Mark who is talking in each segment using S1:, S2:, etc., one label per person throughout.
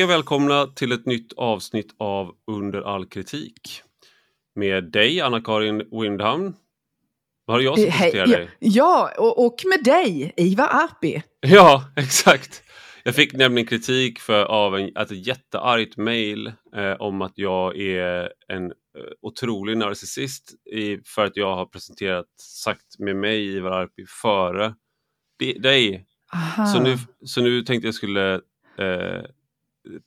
S1: Hej och välkomna till ett nytt avsnitt av Under all kritik. Med dig, Anna-Karin Windhamn. Var det jag som presenterar
S2: ja,
S1: dig?
S2: ja och, och med dig, Ivar Arpi.
S1: Ja, exakt. Jag fick nämligen kritik för, av en, ett jätteargt mejl eh, om att jag är en eh, otrolig narcissist i, för att jag har presenterat, sagt med mig, Ivar Arpi, före dig.
S2: Aha.
S1: Så nu, så nu tänkte jag skulle eh,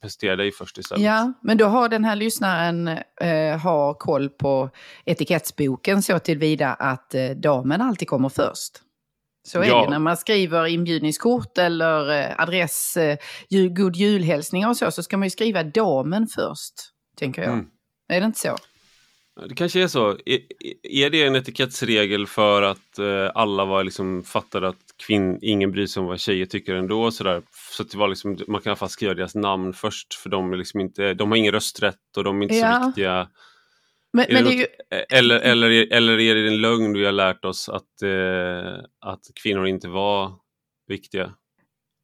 S1: presentera dig först istället.
S2: Ja, men då har den här lyssnaren eh, har koll på etikettsboken så tillvida att eh, damen alltid kommer först. Så är
S1: Ja.
S2: det när man skriver inbjudningskort eller eh, adress, eh, god julhälsningar och så, så ska man ju skriva damen först, tänker jag.
S1: Mm.
S2: Är det inte så?
S1: Det kanske är så. Är, är det en etikettsregel för att eh, alla var liksom fattade att kvinn, ingen bryr sig om vad tjejer tycker ändå? Så, där. så det var liksom, man kan i alla fall skriva deras namn först för de, är liksom inte, de har ingen rösträtt och de är inte
S2: Ja.
S1: så viktiga.
S2: Men, men är ju,
S1: något- eller, eller, eller är det en lögn vi har lärt oss att, eh, att kvinnor inte var viktiga?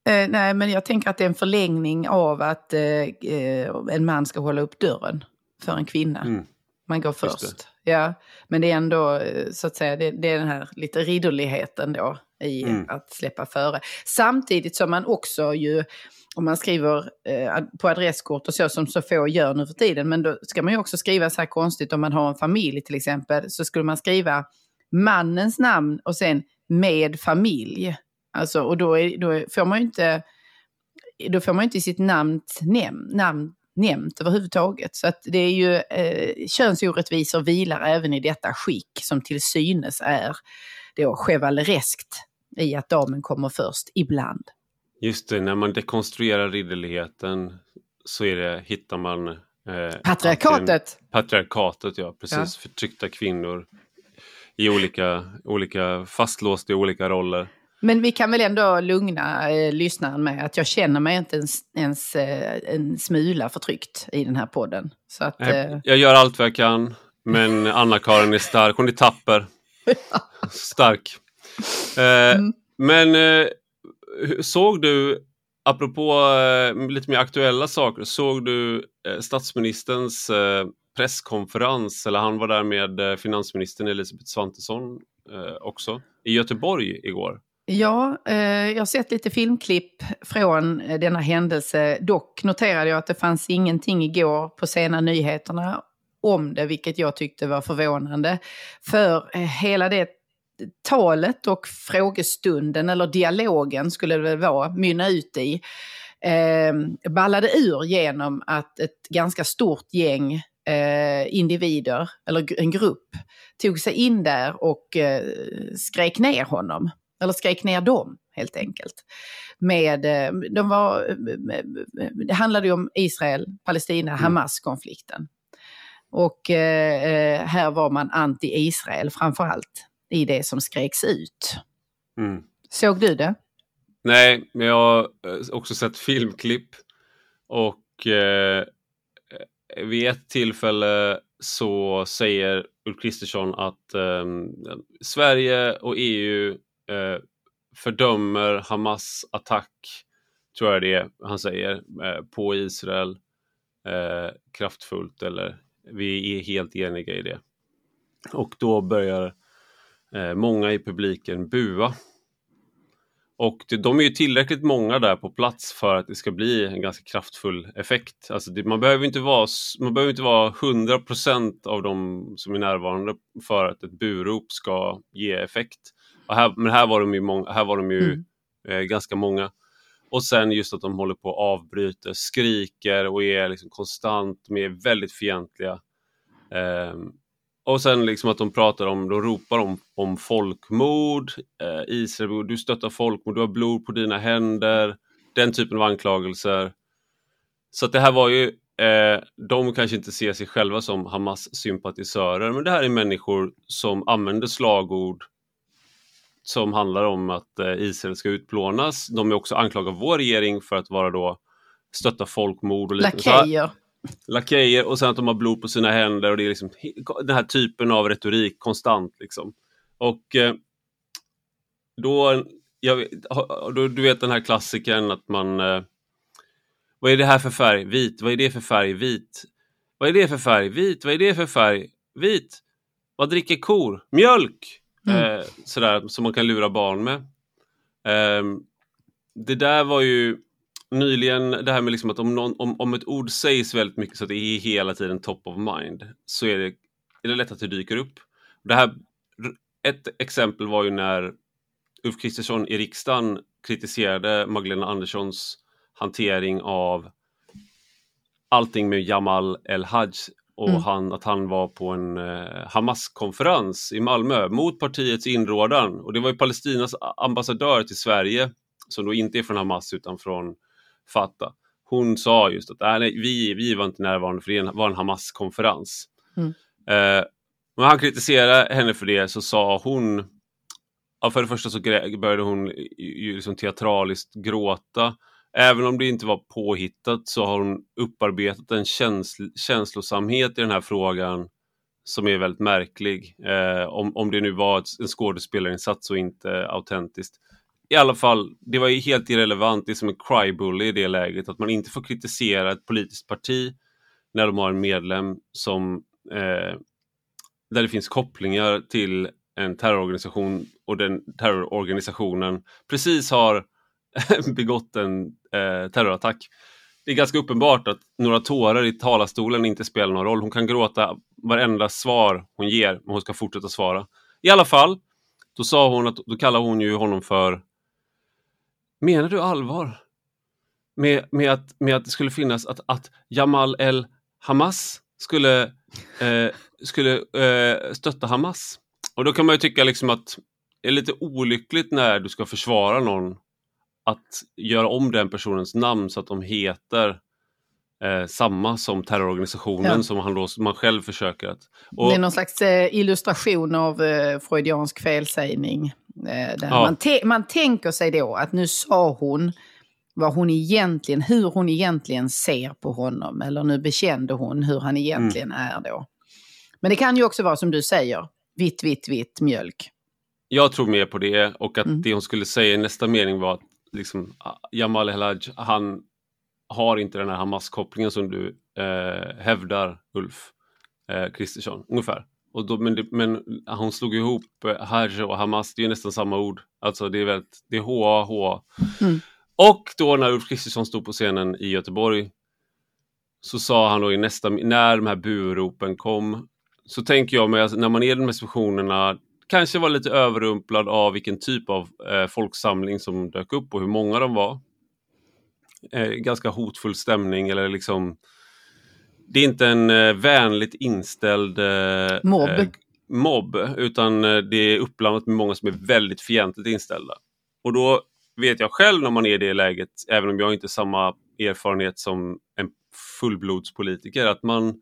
S2: Eh, nej, men jag tänker att det är en förlängning av att eh, eh, en man ska hålla upp dörren för en kvinna.
S1: Mm.
S2: Man går först. Ja, men det är ändå eh, så att säga, det, det är den här lite ridderligheten då i
S1: Mm.
S2: att släppa före. Samtidigt som man också ju, om man skriver eh, på adresskort och så som så få gör nu för tiden, men då ska man ju också skriva så här konstigt om man har en familj till exempel, så skulle man skriva mannens namn och sen med familj. Alltså, och då, är, då får man ju inte, då får man inte sitt namn, näm, namn nämnt överhuvudtaget. Så att det är ju, eh, könsorättvisor vilar även i detta skick som till synes är då chevalereskt i att damen kommer först ibland.
S1: Just det, när man dekonstruerar ridderligheten så är det, hittar man eh,
S2: Patriarkatet!
S1: Patriarkatet, ja. Precis.
S2: Ja.
S1: Förtryckta kvinnor i olika, olika fastlåsta i olika roller.
S2: Men vi kan väl ändå lugna eh, lyssnaren med att jag känner mig inte ens, ens eh, en smula förtryckt i den här podden. Så att, eh,
S1: Jag gör allt vad jag kan, men Anna-Karin är stark. Hon är tapper. Stark. Eh,
S2: Mm.
S1: Men eh, såg du, apropå eh, lite mer aktuella saker, såg du statsministerns presskonferens, eller han var där med finansministern Elisabeth Svantesson också, i Göteborg igår?
S2: Ja, jag har sett lite filmklipp från denna händelse. Dock noterade jag att det fanns ingenting igår på sena nyheterna om det, vilket jag tyckte var förvånande. För hela det talet och frågestunden, eller dialogen skulle det väl vara, mynna ut i, eh, ballade ur genom att ett ganska stort gäng eh, individer, eller en grupp, tog sig in där och eh, skrek ner honom. Eller skrek ner dem, helt enkelt. Med, eh, de var, eh, det handlade ju om Israel, Palestina, Hamas-konflikten. Och eh, eh, här var man anti-Israel framför allt i det som skreks ut.
S1: Mm.
S2: Såg du det?
S1: Nej, men jag har eh, också sett filmklipp och eh, vid ett tillfälle så säger Ulf Kristersson att eh, Sverige och EU eh, fördömer Hamas attack, tror jag det är han säger, eh, på Israel eh, kraftfullt eller vi är helt eniga i det. Och då börjar många i publiken bua. Och det, de är ju tillräckligt många där på plats för att det ska bli en ganska kraftfull effekt. Alltså det, man behöver inte vara, man behöver inte vara 100% av de som är närvarande för att ett burop ska ge effekt. Här, men här var de ju, många, här var de ju
S2: Mm.
S1: eh, ganska många. Och sen just att de håller på och avbryter, skriker och är liksom konstant, är väldigt fientliga. Ehm, och sen liksom att de pratar om, de ropar om, om folkmord, eh, Israel, du stöttar folkmord, du har blod på dina händer, den typen av anklagelser. Så att det här var ju, eh, de kanske inte ser sig själva som Hamas-sympatisörer, men det här är människor som använder slagord som handlar om att eh, Israel ska utplånas. De är också anklagar vår regering för att vara då stötta folkmord och liknande.
S2: Lakejer
S1: lakejer och sen att de har blod på sina händer och det är liksom den här typen av retorik konstant liksom. Och eh, då, jag, då, du vet den här klassikern att man, eh, Vad är det här för färg? Vit. Vad är det för färg? Vit. Vad är det för färg? Vit. Vad är det för färg? Vit. Vad dricker kor? Mjölk! Mm. Eh, sådär, som man kan lura barn med. Eh, det där var ju nyligen det här med liksom att om, någon, om, om ett ord sägs väldigt mycket så att det är hela tiden top of mind så är det, är det lätt att det dyker upp. Det här, ett exempel var ju när Ulf Kristersson i riksdagen kritiserade Magdalena Anderssons hantering av allting med Jamal El-Haj och mm. han, att han var på en eh, Hamas-konferens i Malmö mot partiets inrådan. Och det var ju Palestinas ambassadör till Sverige, som då inte är från Hamas utan från Fatah. Hon sa just att äh, nej, vi, vi var inte närvarande för det var en Hamas-konferens. Mm. Eh, när han kritiserade henne för det så sa hon Ja, för det första så började hon liksom teatraliskt gråta. Även om det inte var påhittat så har hon upparbetat en känsl känslosamhet i den här frågan som är väldigt märklig. Eh, om, om det nu var ett, en skådespelarinsats och inte autentiskt. I alla fall, det var ju helt irrelevant. Det är som en crybully i det läget. Att man inte får kritisera ett politiskt parti när de har en medlem som eh, där det finns kopplingar till en terrororganisation och den terrororganisationen precis har begått en eh, terrorattack. Det är ganska uppenbart att några tårar i talarstolen inte spelar någon roll. Hon kan gråta varenda svar hon ger, men hon ska fortsätta svara. I alla fall, då sa hon att, då kallar hon ju honom för Menar du allvar? Med, med, att, med att det skulle finnas att, att Jamal El Hamas skulle, eh, skulle eh, stötta Hamas. Och då kan man ju tycka liksom att det är lite olyckligt när du ska försvara någon att göra om den personens namn så att de heter eh, samma som terrororganisationen ja. som han då, man själv försöker att...
S2: Och, det är någon slags eh, illustration av eh, freudiansk felsägning. Eh, ja. man, man tänker sig då att nu sa hon vad hon egentligen, hur hon egentligen ser på honom. Eller nu bekände hon hur han egentligen mm. är då. Men det kan ju också vara som du säger, vitt, vitt, vitt mjölk.
S1: Jag tror mer på det och att mm. det hon skulle säga i nästa mening var att liksom, Jamal Helaj, han har inte den här Hamas-kopplingen som du eh, hävdar, Ulf eh, Kristersson, ungefär. Och då, men, men hon slog ihop eh, Hajj och Hamas, det är nästan samma ord. Alltså det är väldigt, det är HA, Mm. Och då när Ulf Kristersson stod på scenen i Göteborg så sa han då i nästa, när de här buropen kom, så tänker jag mig att när man är i de här situationerna kanske var lite överrumplad av vilken typ av eh, folksamling som dök upp och hur många de var. Eh, ganska hotfull stämning eller liksom det är inte en eh, vänligt inställd eh,
S2: mobb.
S1: Eh, mobb, utan eh, det är uppblandat med många som är väldigt fientligt inställda. Och då vet jag själv när man är i det läget, även om jag inte har samma erfarenhet som en fullblodspolitiker, att man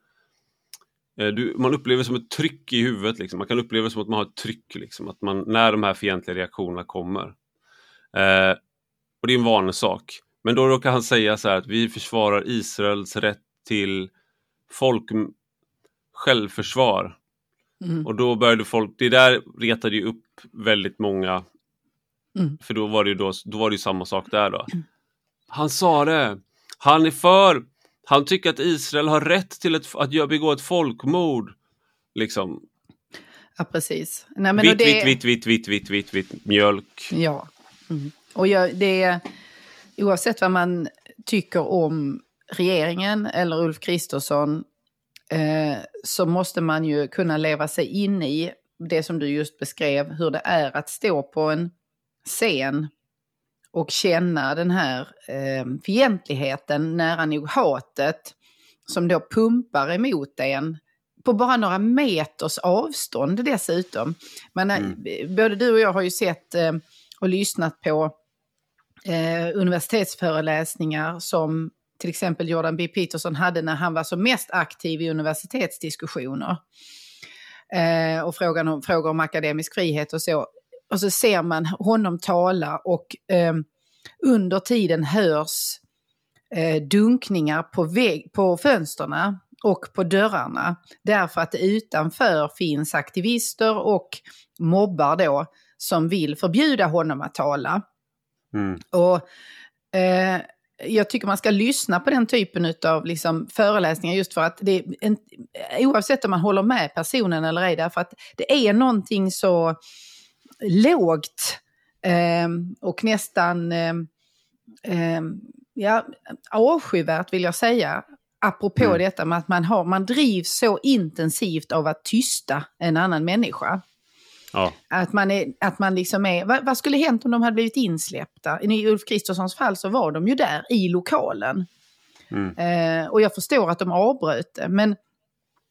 S1: Eh, du, man upplever som ett tryck i huvudet. Liksom. Man kan uppleva som att man har ett tryck liksom, att man, när de här fientliga reaktionerna kommer. Och det är en vanlig sak. Men då råkar han säga så här att vi försvarar Israels rätt till folk självförsvar. Mm. Och då började folk, det där retade ju upp väldigt många. Mm. För då var det ju då, då var det samma sak där då. Mm. Han sa det. Han är för han tycker att Israel har rätt till ett, att begå ett folkmord. Liksom.
S2: Ja, precis. Nej,
S1: men vitt, det... vitt, vitt, vitt, vitt, vitt, vitt, mjölk.
S2: Ja. Mm. Och jag, det, oavsett vad man tycker om regeringen eller Ulf Kristersson eh, så måste man ju kunna leva sig in i det som du just beskrev, hur det är att stå på en scen och känna den här eh, fientligheten, nära nog hatet, som då pumpar emot en på bara några meters avstånd dessutom. Men, eh, mm. Både du och jag har ju sett eh, och lyssnat på eh, universitetsföreläsningar som till exempel Jordan B. Peterson hade när han var som mest aktiv i universitetsdiskussioner. Eh, och frågan om, frågor om akademisk frihet och så och så ser man honom tala och eh, under tiden hörs eh, dunkningar på, väg, på fönsterna och på dörrarna. Därför att utanför finns aktivister och mobbar då som vill förbjuda honom att tala. Mm. Och eh, jag tycker man ska lyssna på den typen av liksom föreläsningar just för att det en, oavsett om man håller med personen eller ej, därför att det är någonting så lågt eh, och nästan eh, ja, avskyvärt vill jag säga. Apropå mm. detta med att man, har, man drivs så intensivt av att tysta en annan människa. Ja. Att man, är, att man liksom är, vad, vad, skulle hänt om de hade blivit insläppta? I Ulf Kristerssons fall så var de ju där i lokalen. Mm. Eh, och jag förstår att de avbröt det, men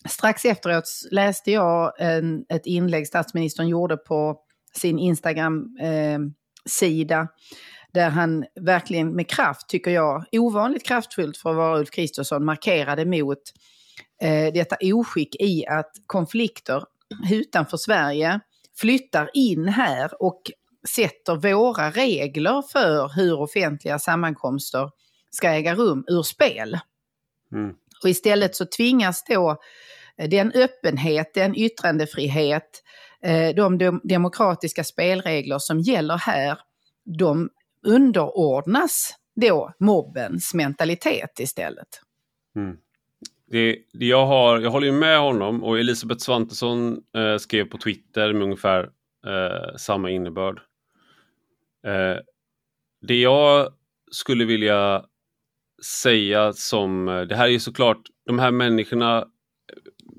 S2: strax efteråt läste jag en, ett inlägg statsministern gjorde på sin Instagram-sida. Eh, där han verkligen med kraft, tycker jag, ovanligt kraftfullt för att vara Ulf Kristersson, markerade mot eh, detta oskick i att konflikter utanför Sverige flyttar in här och sätter våra regler för hur offentliga sammankomster ska äga rum ur spel. Mm. Och istället så tvingas då den öppenhet, den yttrandefrihet, eh, de demokratiska spelregler som gäller här, de underordnas då mobbens mentalitet istället. Mm.
S1: Det, det, jag, har, jag håller ju med honom och Elisabeth Svantesson eh, skrev på Twitter med ungefär eh, samma innebörd. Eh, det jag skulle vilja säga som, eh, det här är ju såklart, de här människorna eh,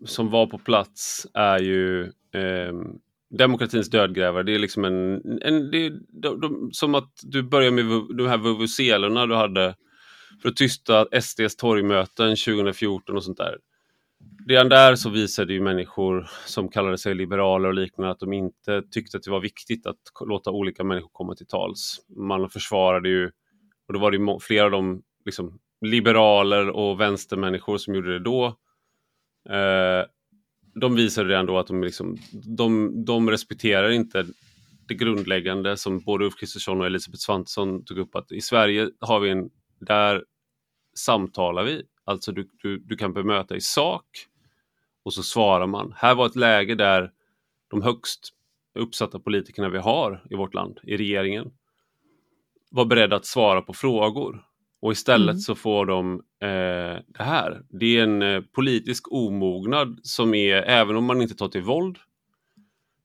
S1: som var på plats är ju eh, demokratins dödgrävare. Det är liksom en, en det är, de, de, som att du börjar med de här vuvuzelorna du hade för att tysta SDs torgmöten 2014 och sånt där. Redan där så visade ju människor som kallade sig liberaler och liknande att de inte tyckte att det var viktigt att låta olika människor komma till tals. Man försvarade ju, och då var det ju flera av de liksom, liberaler och vänstermänniskor som gjorde det då. Eh, de visade redan då att de, liksom, de, de respekterar inte det grundläggande som både Ulf Kristersson och Elisabeth Svantesson tog upp att i Sverige har vi en där samtalar vi, alltså du, du, du kan bemöta i sak och så svarar man. Här var ett läge där de högst uppsatta politikerna vi har i vårt land, i regeringen, var beredda att svara på frågor. Och istället mm. så får de eh, det här. Det är en eh, politisk omognad som är, även om man inte tar till våld,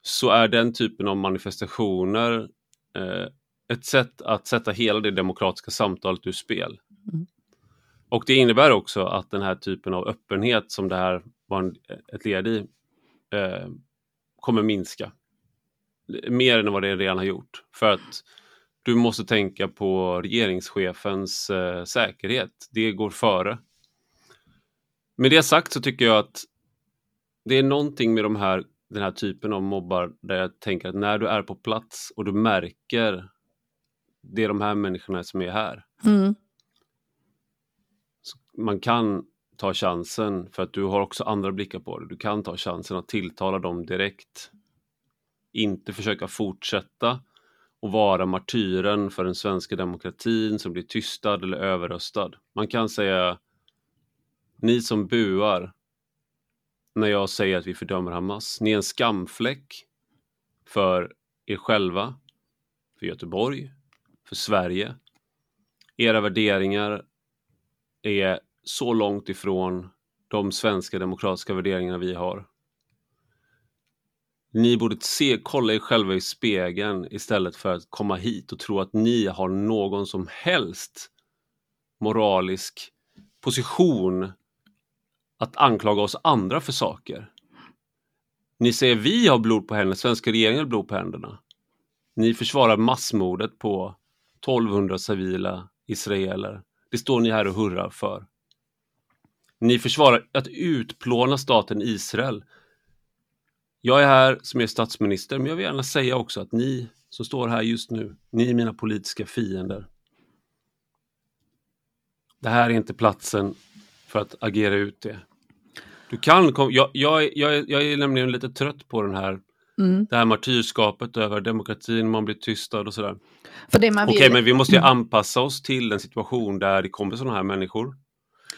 S1: så är den typen av manifestationer eh, ett sätt att sätta hela det demokratiska samtalet ur spel. Mm. Och det innebär också att den här typen av öppenhet som det här var en, ett led i eh, kommer minska. Mer än vad det redan har gjort. För att du måste tänka på regeringschefens eh, säkerhet. Det går före. Med det sagt så tycker jag att det är någonting med de här, den här typen av mobbar där jag tänker att när du är på plats och du märker det är de här människorna som är här. Mm. man kan ta chansen för att du har också andra blickar på det. Du kan ta chansen att tilltala dem direkt. Inte försöka fortsätta och vara martyren för den svenska demokratin som blir tystad eller överröstad. Man kan säga ni som buar när jag säger att vi fördömer Hamas, ni är en skamfläck för er själva, för Göteborg, för Sverige. Era värderingar är så långt ifrån de svenska demokratiska värderingarna vi har. Ni borde se, kolla er själva i spegeln istället för att komma hit och tro att ni har någon som helst moralisk position att anklaga oss andra för saker. Ni säger vi har blod på händerna, svenska regeringen har blod på händerna. Ni försvarar massmordet på 1200 civila israeler. Det står ni här och hurrar för. Ni försvarar att utplåna staten Israel. Jag är här som är statsminister, men jag vill gärna säga också att ni som står här just nu, ni är mina politiska fiender. Det här är inte platsen för att agera ut det. Du kan, jag, jag, jag, jag är nämligen lite trött på den här Mm. Det här martyrskapet över demokratin, man blir tystad och sådär. Okej, okay, men vi måste ju mm. anpassa oss till en situation där det kommer sådana här människor.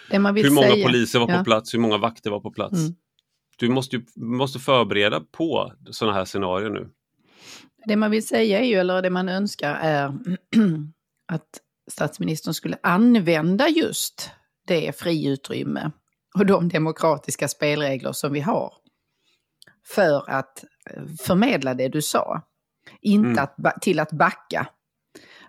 S1: hur många säga. poliser var på ja. plats, hur många vakter var på plats. Mm. Du måste, ju, måste förbereda på sådana här scenarier nu.
S2: Det man vill säga är ju, eller det man önskar är att statsministern skulle använda just det friutrymme och de demokratiska spelregler som vi har för att förmedla det du sa. Inte mm. att, till att backa.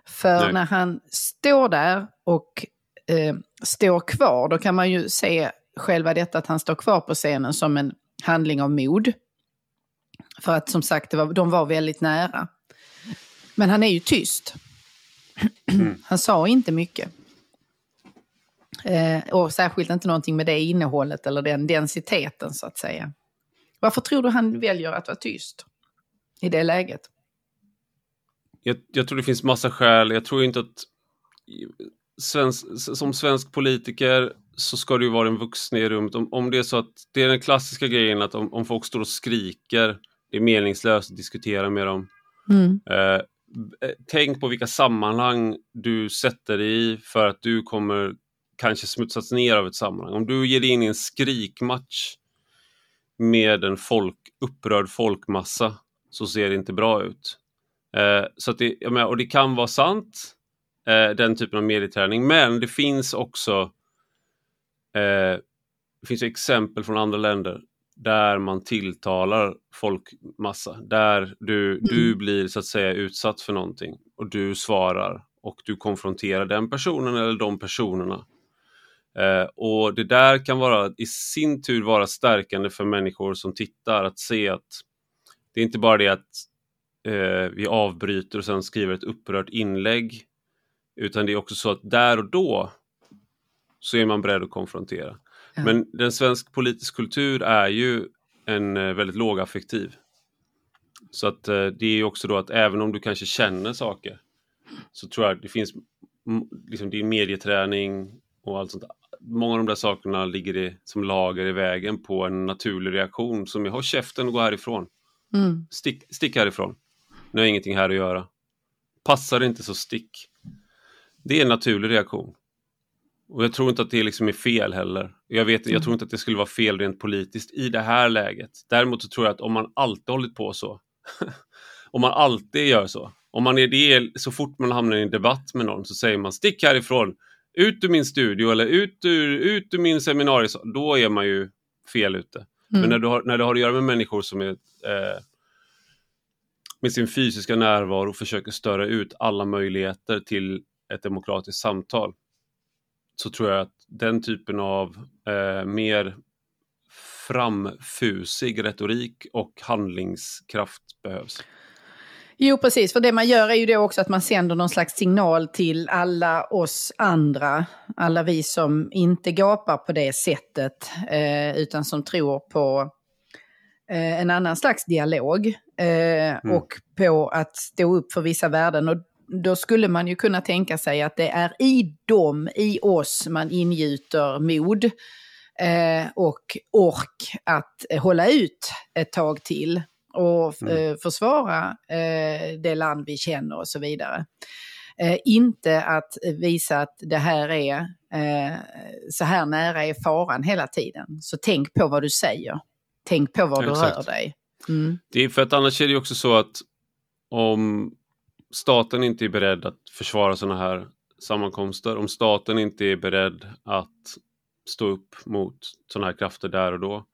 S2: För Nej. när han står där och eh, står kvar, då kan man ju se själva detta att han står kvar på scenen som en handling av mod. För att som sagt, var, de var väldigt nära. Men han är ju tyst. Mm. Han sa inte mycket. Eh, och särskilt inte någonting med det innehållet eller den densiteten så att säga. Varför tror du han väljer att vara tyst i det läget?
S1: Jag, jag tror det finns massa skäl. Jag tror inte att svensk, som svensk politiker så ska det ju vara en vuxen i rummet. Om, om det är så att det är den klassiska grejen att om, om folk står och skriker, det är meningslöst att diskutera med dem. Mm. Eh, tänk på vilka sammanhang du sätter dig i för att du kommer kanske smutsats ner av ett sammanhang. Om du ger dig in i en skrikmatch med en folk, upprörd folkmassa så ser det inte bra ut. Eh, så det, menar, och det kan vara sant, eh, den typen av medieträning, men det finns också eh, det finns exempel från andra länder där man tilltalar folkmassa, där du, mm. du blir så att säga utsatt för någonting och du svarar och du konfronterar den personen eller de personerna. Eh, och det där kan vara i sin tur vara stärkande för människor som tittar att se att det är inte bara det att eh, vi avbryter och sen skriver ett upprört inlägg utan det är också så att där och då så är man beredd att konfrontera. Ja. Men den svensk politisk kultur är ju en eh, väldigt lågaffektiv. Så att eh, det är också då att även om du kanske känner saker så tror jag att det finns liksom din medieträning och allt sånt. Många av de där sakerna ligger i, som lager i vägen på en naturlig reaktion som är håll käften och gå härifrån. Mm. Stick, stick härifrån. Nu har ingenting här att göra. Passar det inte så stick. Det är en naturlig reaktion. Och jag tror inte att det liksom är fel heller. Jag, vet, jag mm. tror inte att det skulle vara fel rent politiskt i det här läget. Däremot så tror jag att om man alltid hållit på så, om man alltid gör så, om man är det så fort man hamnar i en debatt med någon så säger man stick härifrån, ut ur min studio eller ut ur, ut ur min seminariesal, då är man ju fel ute. Mm. Men när du, har, när du har att göra med människor som är eh, med sin fysiska närvaro försöker störa ut alla möjligheter till ett demokratiskt samtal så tror jag att den typen av eh, mer framfusig retorik och handlingskraft behövs.
S2: Jo, precis. För det man gör är ju det också att man sänder någon slags signal till alla oss andra. Alla vi som inte gapar på det sättet, eh, utan som tror på eh, en annan slags dialog. Eh, mm. Och på att stå upp för vissa värden. Och då skulle man ju kunna tänka sig att det är i dem, i oss, man ingjuter mod eh, och ork att hålla ut ett tag till och mm. eh, försvara eh, det land vi känner och så vidare. Eh, inte att visa att det här är så här nära är faran hela tiden. Så tänk på vad du säger. Tänk på var du rör dig.
S1: Mm. Det är för att annars är det också så att om staten inte är beredd att försvara sådana här sammankomster, om staten inte är beredd att stå upp mot sådana här krafter där och då,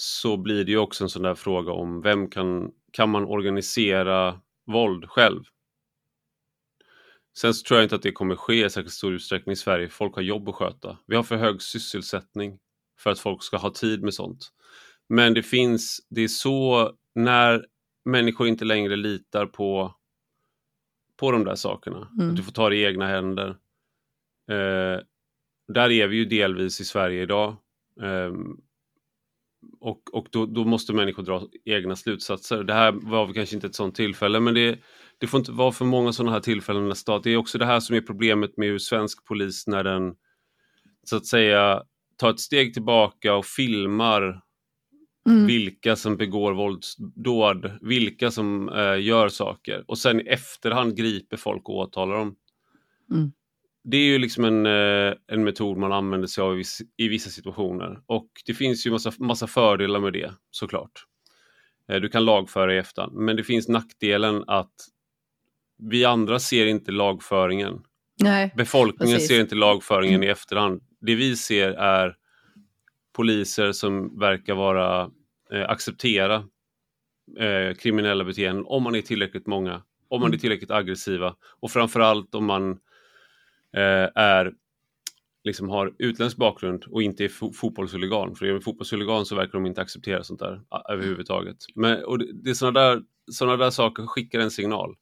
S1: så blir det ju också en sån där fråga om vem kan, kan man organisera våld själv? Sen så tror jag inte att det kommer ske i särskilt stor utsträckning i Sverige. Folk har jobb att sköta. Vi har för hög sysselsättning för att folk ska ha tid med sånt. Men det finns, det är så när människor inte längre litar på på de där sakerna. Mm. Du får ta det i egna händer. Eh, där är vi ju delvis i Sverige idag. Eh, och och då, då, måste människor dra egna slutsatser. Det här var väl kanske inte ett sånt tillfälle, men det, det får inte vara för många sådana här tillfällen när stat. Det är också det här som är problemet med hur svensk polis när den så att säga tar ett steg tillbaka och filmar Mm. Vilka som begår våldsdåd, vilka som eh, gör saker och sen i efterhand griper folk och åtalar dem. Mm. Det är ju liksom en, eh, en metod man använder sig av i, vissa situationer och det finns ju massa, massa fördelar med det såklart. Eh, du kan lagföra i efterhand, men det finns nackdelen att vi andra ser inte lagföringen
S2: Nej,
S1: Befolkningen
S2: precis.
S1: ser inte lagföringen
S2: Mm.
S1: i efterhand. Det vi ser är poliser som verkar vara eh, acceptera eh, kriminella beteenden om man är tillräckligt många, om man är
S2: Mm.
S1: tillräckligt aggressiva och framförallt om man är liksom har utländsk bakgrund och inte är fo fotbollshuligan. För är man fotbollshuligan så verkar de inte acceptera sånt där överhuvudtaget. Men, och det, det är sådana där, såna där saker skickar en signal.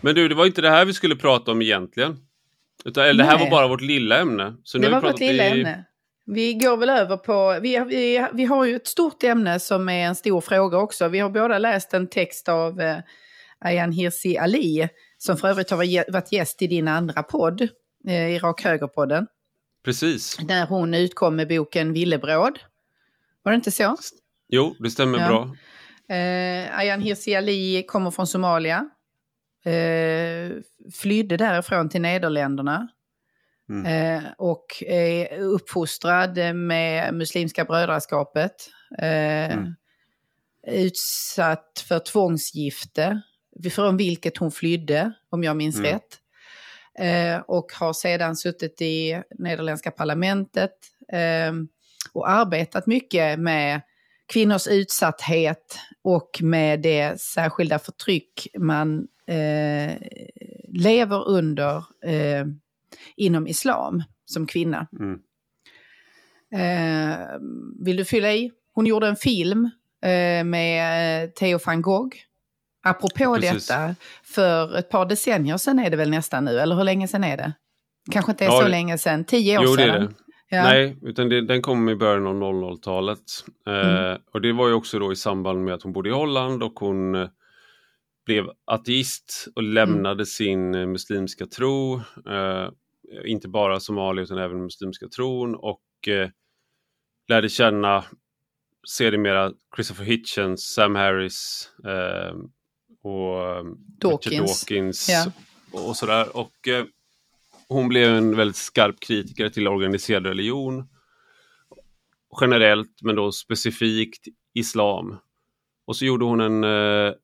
S1: Men du, det var inte det här vi skulle prata om egentligen. Utan, eller det här var bara vårt lilla ämne. Så nu
S2: det
S1: har
S2: var vårt lilla
S1: i-
S2: ämne. Vi går väl över på, vi, vi, vi har ju ett stort ämne som är en stor fråga också. Vi har båda läst en text av eh, Ayan Hirsi Ali, som för övrigt har varit- gäst i din andra podd, eh, i Rak Höger-podden,
S1: Precis.
S2: när hon utkom med boken Villebråd. Var det inte så?
S1: Jo, det stämmer
S2: Ja.
S1: bra.
S2: Eh, Ayan Hirsi Ali kommer från Somalia. Eh, flydde därifrån till Nederländerna.
S1: Mm.
S2: Eh, och är uppfostrad med Muslimska brödraskapet. Eh,
S1: Mm.
S2: Utsatt för tvångsgifte, från vilket hon flydde, om jag minns
S1: Mm.
S2: rätt. Eh, och har sedan suttit i nederländska parlamentet eh, och arbetat mycket med kvinnors utsatthet och med det särskilda förtryck man eh, lever under eh, inom islam som kvinna.
S1: Mm.
S2: Eh, vill du fylla i? Hon gjorde en film eh, med Theo van Gogh. Apropå
S1: Precis.
S2: detta, för ett par decennier sedan är det väl nästan nu, eller hur länge sedan är det? Kanske inte är
S1: Ja,
S2: så länge sedan, tio år
S1: Jo, det är
S2: sedan.
S1: det.
S2: Ja.
S1: Nej, utan det, den kom i början av 00-talet. Eh,
S2: Mm.
S1: och det var ju också då i samband med att hon bodde i Holland och hon eh, blev ateist och lämnade
S2: Mm.
S1: sin eh, muslimska tro. Eh, inte bara Somalia utan även muslimska tron och eh, lärde känna sedermera Christopher Hitchens, Sam Harris eh, och eh,
S2: Dawkins.
S1: Dawkins
S2: Ja.
S1: och sådär. Och eh, hon blev en väldigt skarp kritiker till organiserad religion generellt, men då specifikt islam. Och så gjorde hon en, eh,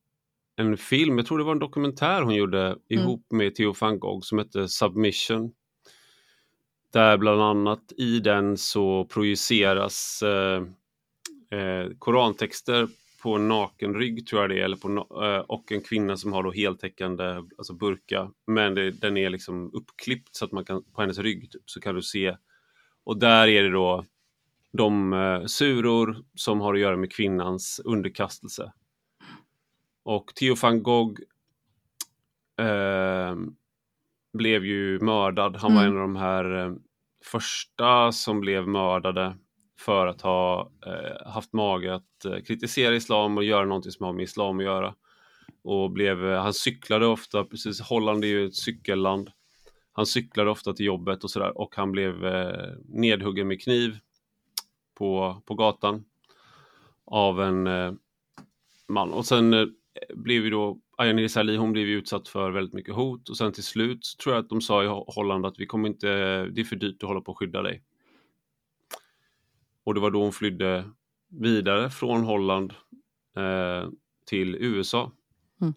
S1: en film, jag tror det var en dokumentär hon gjorde ihop med Theo van Gogh som hette Submission. Där bland annat i den så projiceras eh, eh, korantexter på en naken rygg tror jag det är, eller på eh, och en kvinna som har då heltäckande alltså burka. Men det, den är liksom uppklippt så att man kan, på hennes rygg typ, så kan du se. Och där är det då de eh, suror som har att göra med kvinnans underkastelse. Och Theo van Gogh eh, blev ju mördad. Han var
S2: Mm.
S1: en av de här eh, första som blev mördade för att ha eh, haft mage att eh, kritisera islam och göra någonting som har med islam att göra. Och blev, eh, han cyklade ofta, precis, Holland är ju ett cykelland. Han cyklade ofta till jobbet och sådär och han blev eh, nedhuggen med kniv på, på gatan av en eh, man. Och sen eh, blev ju då Ayan Hirsi Ali, hon blev ju utsatt för väldigt mycket hot och sen till slut tror jag att de sa i Holland att vi kommer inte, det är för dyrt att hålla på och skydda dig. Och det var då hon flydde vidare från Holland eh, till USA.
S2: Mm.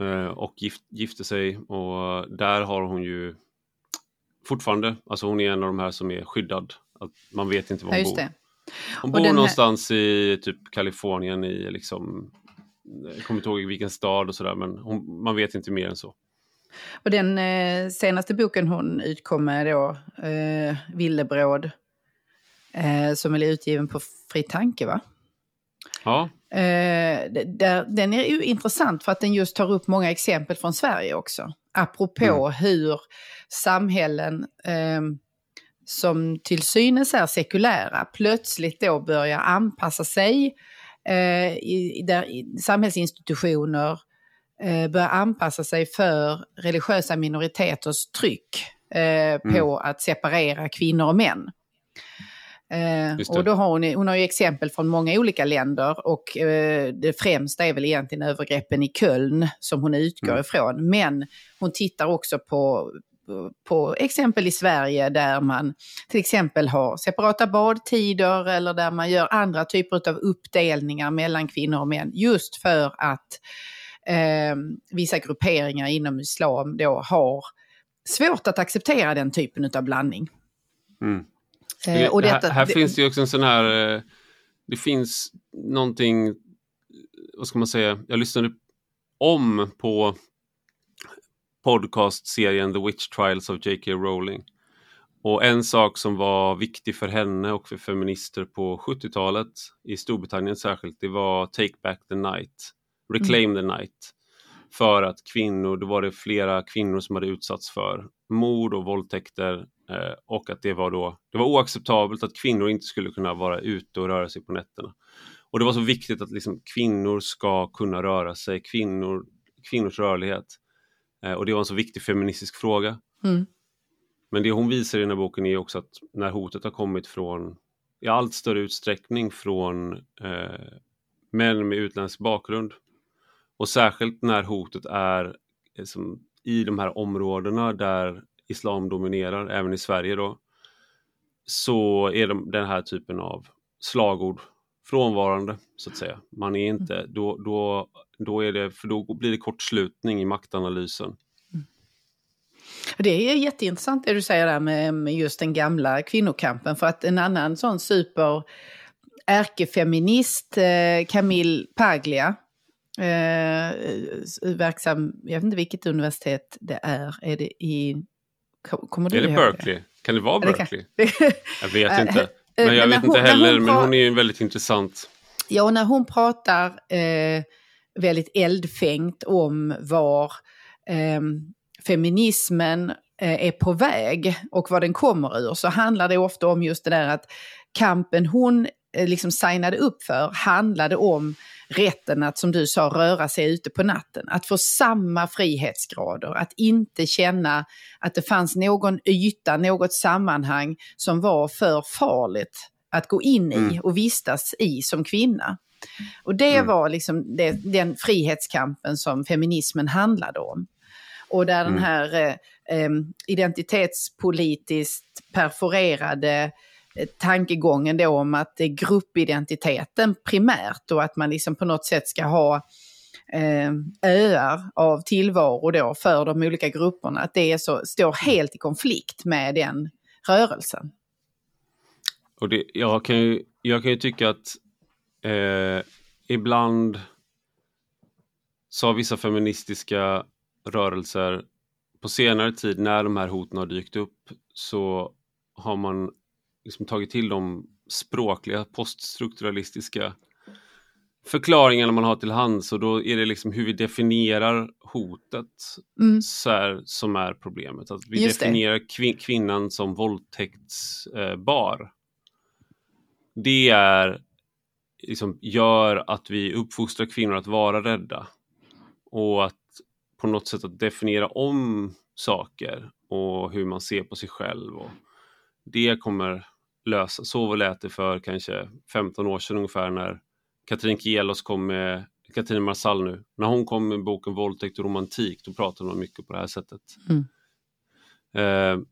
S1: Eh, och gift, gifte sig och där har hon ju fortfarande, alltså hon är en av de här som är skyddad. Att man vet inte var
S2: Ja,
S1: hon
S2: just
S1: bor.
S2: det.
S1: Hon
S2: Och
S1: bor
S2: här-
S1: någonstans i typ Kalifornien i liksom, jag kommer inte ihåg vilken stad och sådär men hon, man vet inte mer än så.
S2: Och den eh, senaste boken hon utkom med då, eh, Villebråd, eh, som är utgiven på Fri Tanke va?
S1: Ja,
S2: Eh, där, den är ju intressant för att den just tar upp många exempel från Sverige också. Apropå hur samhällen eh, som till synes är sekulära plötsligt då börjar anpassa sig. Eh, i, där i, samhällsinstitutioner eh, börjar anpassa sig för religiösa minoriteters tryck eh, på att separera kvinnor och män. Eh, och då har hon, hon har ju exempel från många olika länder och eh, det främsta är väl egentligen övergreppen i Köln som hon utgår
S1: Mm.
S2: ifrån. Men hon tittar också på, på exempel i Sverige där man till exempel har separata badtider eller där man gör andra typer av uppdelningar mellan kvinnor och män just för att eh, vissa grupperingar inom islam då har svårt att acceptera den typen av blandning.
S1: Mm. Eh, och detta, här, här det, finns det ju också en sån här, eh, det finns någonting, vad ska man säga, jag lyssnade om på podcastserien The Witch Trials of J.K. Rowling. Och en sak som var viktig för henne och för feminister på 70-talet, i Storbritannien särskilt, det var Take Back the Night, Reclaim mm. the Night. För att kvinnor, då var det flera kvinnor som hade utsatts för mord och våldtäkter eh, och att det var då, det var oacceptabelt att kvinnor inte skulle kunna vara ute och röra sig på nätterna. Och det var så viktigt att liksom kvinnor ska kunna röra sig, kvinnor, kvinnors rörlighet. Eh, och det var en så viktig feministisk fråga. Mm. Men det hon visar i den här boken är också att när hotet har kommit från, i allt större utsträckning från eh, män med utländsk bakgrund och särskilt när hotet är liksom, i de här områdena där islam dominerar, även i Sverige då, så är de, den här typen av slagord frånvarande så att säga. Man är inte, då, då, då, är det, för då blir det kortslutning i maktanalysen.
S2: Det är jätteintressant det du säger där med, just den gamla kvinnokampen för att en annan sån super ärkefeminist, eh, Camille Paglia, eh, verksam, jag vet inte vilket universitet det är, är det i...
S1: Kommer du är det Berkeley? Det? Kan det vara Berkeley? jag vet inte. Men jag men vet inte hon, heller, hon men hon är ju väldigt intressant.
S2: Ja, och när hon pratar eh, väldigt eldfängt om var eh, feminismen eh, är på väg och vad den kommer ur så handlar det ofta om just det där att kampen hon eh, liksom signade upp för handlade om rätten att, som du sa, röra sig ute på natten. Att få samma frihetsgrader, att inte känna att det fanns någon yta, något sammanhang som var för farligt att gå in i mm. och vistas i som kvinna. Och det mm. var liksom det, den frihetskampen som feminismen handlade om. Och där mm. den här eh, eh, identitetspolitiskt perforerade Eh, tankegången då om att det är gruppidentiteten primärt och att man liksom på något sätt ska ha eh, öar av tillvaro då för de olika grupperna, att det är så, står helt i konflikt med den rörelsen.
S1: Och det, jag, kan ju, jag kan ju tycka att eh, ibland så har vissa feministiska rörelser på senare tid när de här hoten har dykt upp så har man liksom tagit till de språkliga poststrukturalistiska förklaringarna man har till hands och då är det liksom hur vi definierar hotet mm. så här, som är problemet. Att vi Just definierar kvin kvinnan som våldtäktsbar. Det är liksom, gör att vi uppfostrar kvinnor att vara rädda och att på något sätt att definiera om saker och hur man ser på sig själv. Och det kommer lösa. Så lät det för kanske 15 år sedan ungefär när Katrin Kielos kom med Katrin Marsall nu. När hon kom med boken Våldtäkt och romantik, då pratade man mycket på det här sättet. Mm. Eh,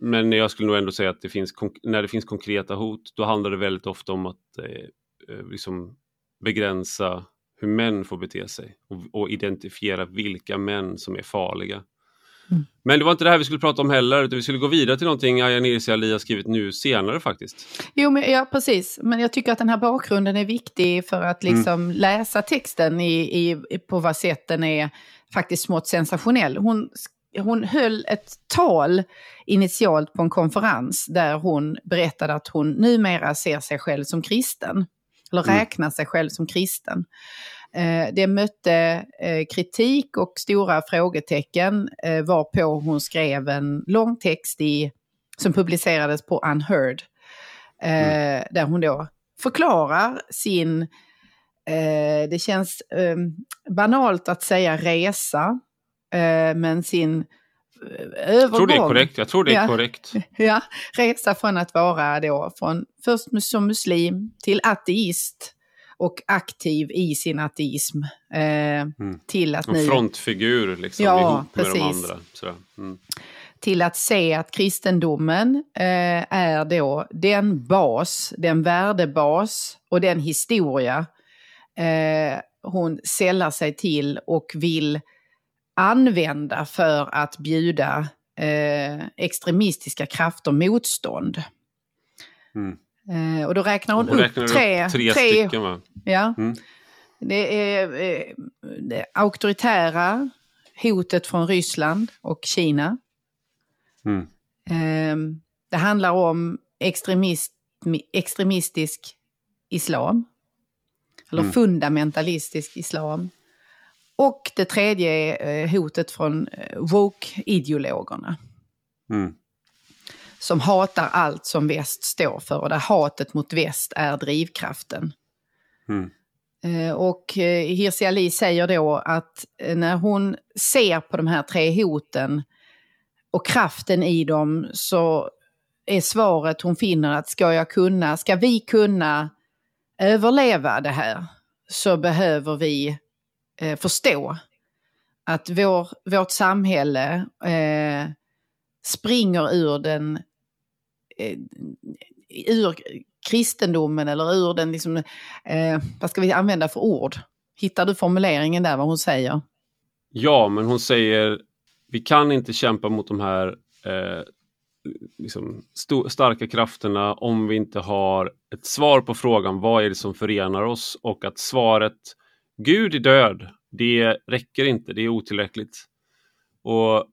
S1: men jag skulle nog ändå säga att det finns, när det finns konkreta hot, då handlar det väldigt ofta om att eh, eh liksom begränsa hur män får bete sig och, och identifiera vilka män som är farliga. Mm. Men det var inte det här vi skulle prata om heller, utan vi skulle gå vidare till någonting Ayaan Hirsi Ali har skrivit nu senare faktiskt.
S2: Jo, men, ja precis. Men jag tycker att den här bakgrunden är viktig för att liksom mm. läsa texten i, i, på vad sätt den är faktiskt smått sensationell. Hon, hon höll ett tal initialt på en konferens där hon berättade att hon numera ser sig själv som kristen eller mm. räknar sig själv som kristen. Eh, det mötte eh, kritik och stora frågetecken eh, varpå hon skrev en lång text i, som publicerades på Unheard. Mm. Där hon då förklarar sin, det känns banalt att säga resa, men sin övergång. Jag
S1: tror det är korrekt. Jag tror det är ja, korrekt.
S2: Ja, resa från att vara då från först som muslim till ateist och aktiv i sin ateism. Eh, mm. till att
S1: en nu... frontfigur liksom ja, ihop precis. med de andra. Mm.
S2: Till att se att kristendomen eh, är då den bas, den värdebas och den historia eh, hon sällar sig till och vill använda för att bjuda eh, extremistiska krafter motstånd. Mm. Eh, och då räknar hon, hon upp räknar tre,
S1: upp tre, tre stycken va?
S2: Ja. Mm. Det är eh, det auktoritära, hotet från Ryssland och Kina. Mm. Eh, det handlar om extremist, extremistisk islam. Eller mm. fundamentalistisk islam. Och det tredje är eh, hotet från eh, woke-ideologerna. Mm. Som hatar allt som väst står för och där hatet mot väst är drivkraften. Mm. Eh, och Hirsi Ali säger då att när hon ser på de här tre hoten och kraften i dem så är svaret hon finner att ska jag kunna, ska vi kunna överleva det här så behöver vi eh, förstå att vår, vårt samhälle eh, springer ur den eh, Eh, ur kristendomen eller ur den, liksom, eh, vad ska vi använda för ord? Hittar du formuleringen där, vad hon säger?
S1: Ja, men hon säger vi kan inte kämpa mot de här eh, liksom, starka krafterna om vi inte har ett svar på frågan vad är det som förenar oss och att svaret Gud är död, det räcker inte, det är otillräckligt. Och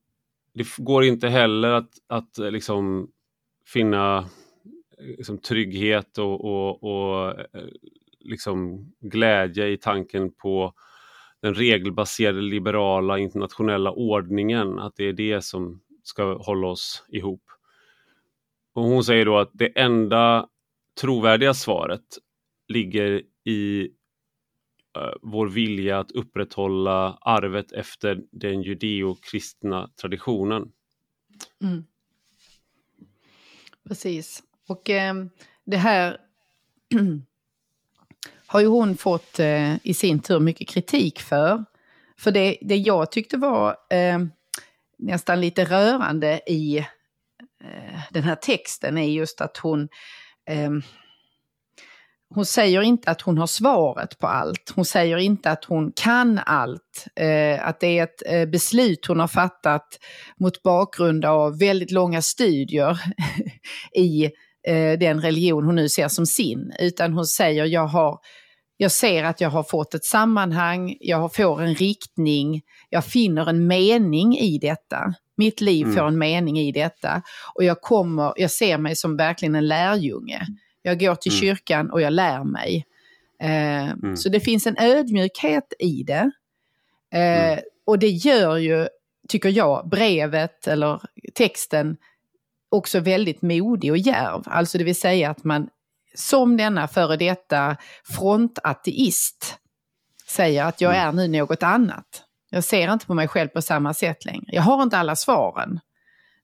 S1: det går inte heller att, att eh, liksom finna eh, liksom, trygghet och, och, och eh, liksom, glädje i tanken på den regelbaserade liberala internationella ordningen, att det är det som ska hålla oss ihop. Och hon säger då att det enda trovärdiga svaret ligger i uh, vår vilja att upprätthålla arvet efter den judeokristna traditionen. Mm.
S2: Precis. Och eh, det här har ju hon fått eh, i sin tur mycket kritik för. För det, det jag tyckte var eh, nästan lite rörande i Eh, den här texten är just att hon eh, hon säger inte att hon har svaret på allt. Hon säger inte att hon kan allt. Eh, att det är ett eh, beslut hon har fattat mot bakgrund av väldigt långa studier i eh, den religion hon nu ser som sin. Utan hon säger jag har jag ser att jag har fått ett sammanhang, jag får en riktning, jag finner en mening i detta. Mitt liv mm. får en mening i detta och jag, kommer, jag ser mig som verkligen en lärjunge. Jag går till mm. kyrkan och jag lär mig. Eh, mm. Så det finns en ödmjukhet i det. Eh, mm. och det gör ju, tycker jag, brevet eller texten också väldigt modig och järv. Alltså det vill säga att man som denna före detta frontateist säger att jag mm. är nu något annat. Jag ser inte på mig själv på samma sätt längre. Jag har inte alla svaren.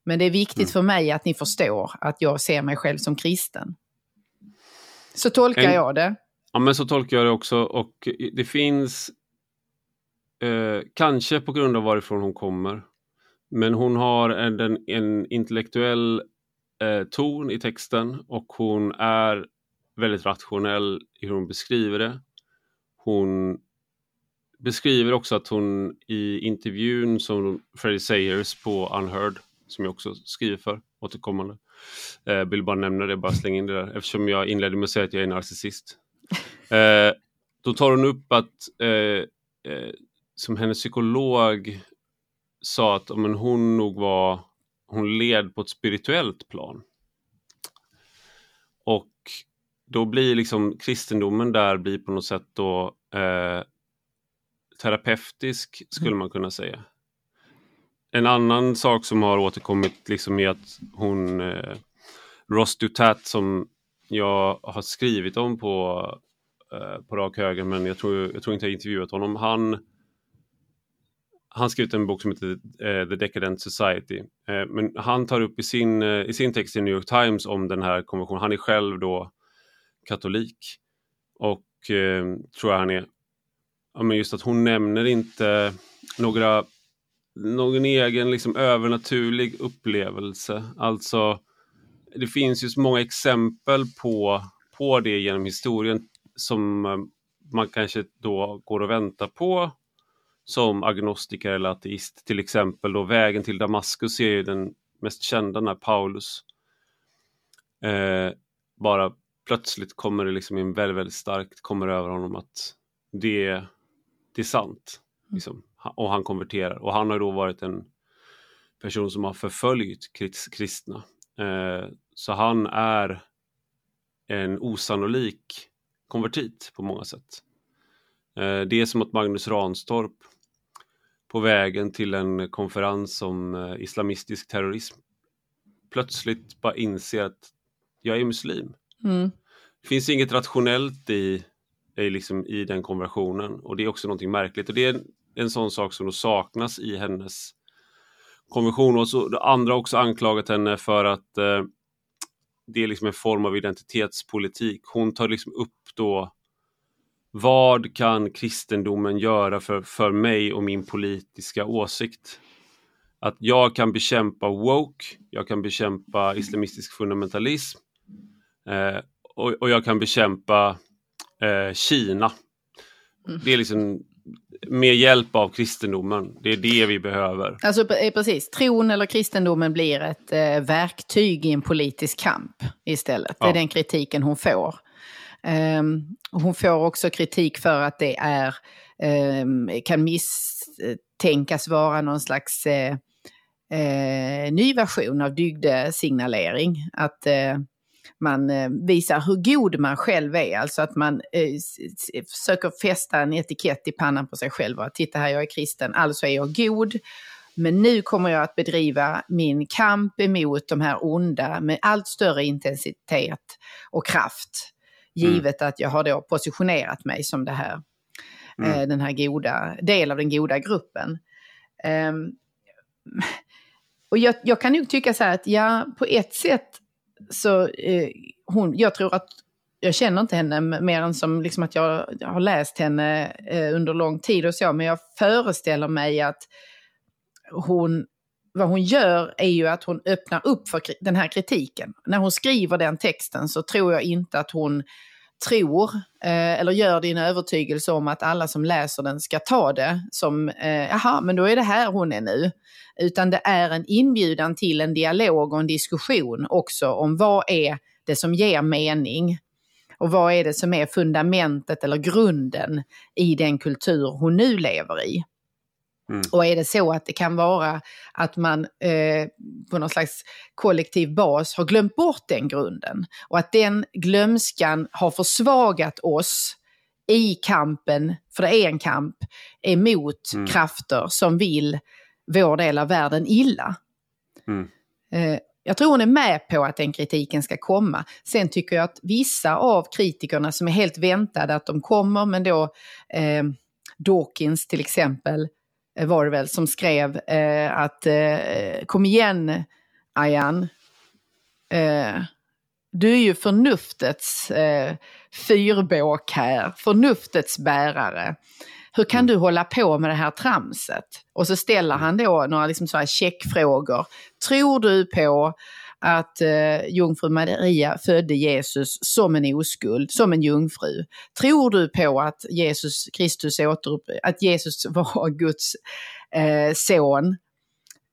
S2: Men det är viktigt mm. för mig att ni förstår att jag ser mig själv som kristen. Så tolkar en, jag det.
S1: Ja, men så tolkar jag det också. Och det finns, eh, kanske på grund av varifrån hon kommer, men hon har en, en intellektuell eh, ton i texten och hon är väldigt rationell i hur hon beskriver det. Hon beskriver också att hon i intervjun som Freddie Sayers på Unheard, som jag också skriver för återkommande, eh, vill bara nämna det, bara slänga in det där, eftersom jag inledde med att säga att jag är narcissist. Eh, då tar hon upp att eh, eh, som hennes psykolog sa att men hon nog var, hon led på ett spirituellt plan. Och då blir liksom kristendomen där blir på något sätt då eh, terapeutisk skulle mm. man kunna säga. En annan sak som har återkommit liksom är att hon eh, Ross Dutat som jag har skrivit om på, eh, på rak höger men jag tror, jag tror inte jag intervjuat honom. Han han ut en bok som heter eh, The Decadent Society. Eh, men han tar upp i sin, eh, i sin text i New York Times om den här konventionen. Han är själv då katolik och eh, tror jag han är ja, men just att hon nämner inte några, någon egen liksom övernaturlig upplevelse. Alltså, det finns ju så många exempel på, på det genom historien som eh, man kanske då går och väntar på som agnostiker eller ateist. Till exempel då vägen till Damaskus är ju den mest kända när Paulus eh, bara plötsligt kommer det liksom in väldigt, väldigt starkt kommer över honom att det, det är sant. Liksom. Och han konverterar. Och han har då varit en person som har förföljt kristna. Eh, så han är en osannolik konvertit på många sätt. Eh, det är som att Magnus Ranstorp på vägen till en konferens om eh, islamistisk terrorism plötsligt bara inser att jag är muslim. Mm. Det finns inget rationellt i, i, liksom, i den konversionen och det är också någonting märkligt. Och det är en, sån sak som då saknas i hennes konversion. Och så, andra också anklagat henne för att eh, det är liksom en form av identitetspolitik. Hon tar liksom upp då vad kan kristendomen göra för, för mig och min politiska åsikt? Att jag kan bekämpa woke, jag kan bekämpa islamistisk fundamentalism eh, och, och, jag kan bekämpa eh, Kina. Mm. Det är liksom med hjälp av kristendomen. Det är det vi behöver.
S2: Alltså eh, precis, tron eller kristendomen blir ett eh, verktyg i en politisk kamp istället. Det är den kritiken hon får. Um, hon får också kritik för att det är, um, kan misstänkas vara någon slags uh, uh, ny version av dygdesignalering. Att uh, man visar hur god man själv är, alltså att man försöker fästa en etikett i pannan på sig själv. Och titta här, jag är kristen, alltså är jag god. Men nu kommer jag att bedriva min kamp emot de här onda med allt större intensitet och kraft. Mm. Givet mm. att jag har då positionerat mig som det här, mm. eh, den här goda, del av den goda gruppen. Um, och jag, jag, kan nog tycka så här att ja, på ett sätt så, eh, hon, jag tror att jag känner inte henne mer än som liksom att jag, jag har läst henne eh, under lång tid och så, men jag föreställer mig att hon, vad hon gör är ju att hon öppnar upp för den här kritiken. När hon skriver den texten så tror jag inte att hon tror eh, eller gör din övertygelse om att alla som läser den ska ta det som, eh, jaha, men då är det här hon är nu. Utan det är en inbjudan till en dialog och en diskussion också om vad är det som ger mening och vad är det som är fundamentet eller grunden i den kultur hon nu lever i. Mm. Och är det så att det kan vara att man eh, på någon slags kollektiv bas har glömt bort den grunden och att den glömskan har försvagat oss i kampen, för det är en kamp, emot mm. krafter som vill vår del av världen illa. Mm. Eh, jag tror hon är med på att den kritiken ska komma. Sen tycker jag att vissa av kritikerna som är helt väntade att de kommer, men då eh, Dawkins till exempel, var det väl, som skrev eh, att eh, kom igen Ayan, eh, du är ju förnuftets eh, fyrbåk här, förnuftets bärare. Hur kan mm. du hålla på med det här tramset? Och så ställer han då några liksom så här checkfrågor. Tror du på att eh, jungfru Maria födde Jesus som en oskuld, som en jungfru. Tror du på att Jesus Kristus återupp, att Jesus var Guds eh, son,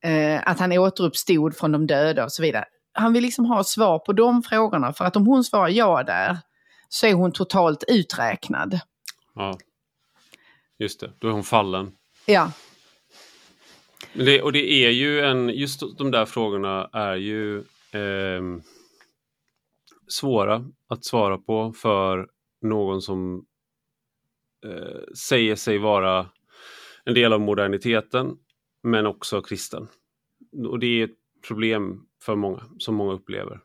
S2: eh, att han återuppstod från de döda och så vidare. Han vill liksom ha svar på de frågorna för att om hon svarar ja där så är hon totalt uträknad.
S1: Ja, just det, då är hon fallen.
S2: Ja.
S1: Det, och det är ju en, just de där frågorna är ju eh, svåra att svara på för någon som eh, säger sig vara en del av moderniteten men också kristen. Och det är ett problem för många, som många upplever.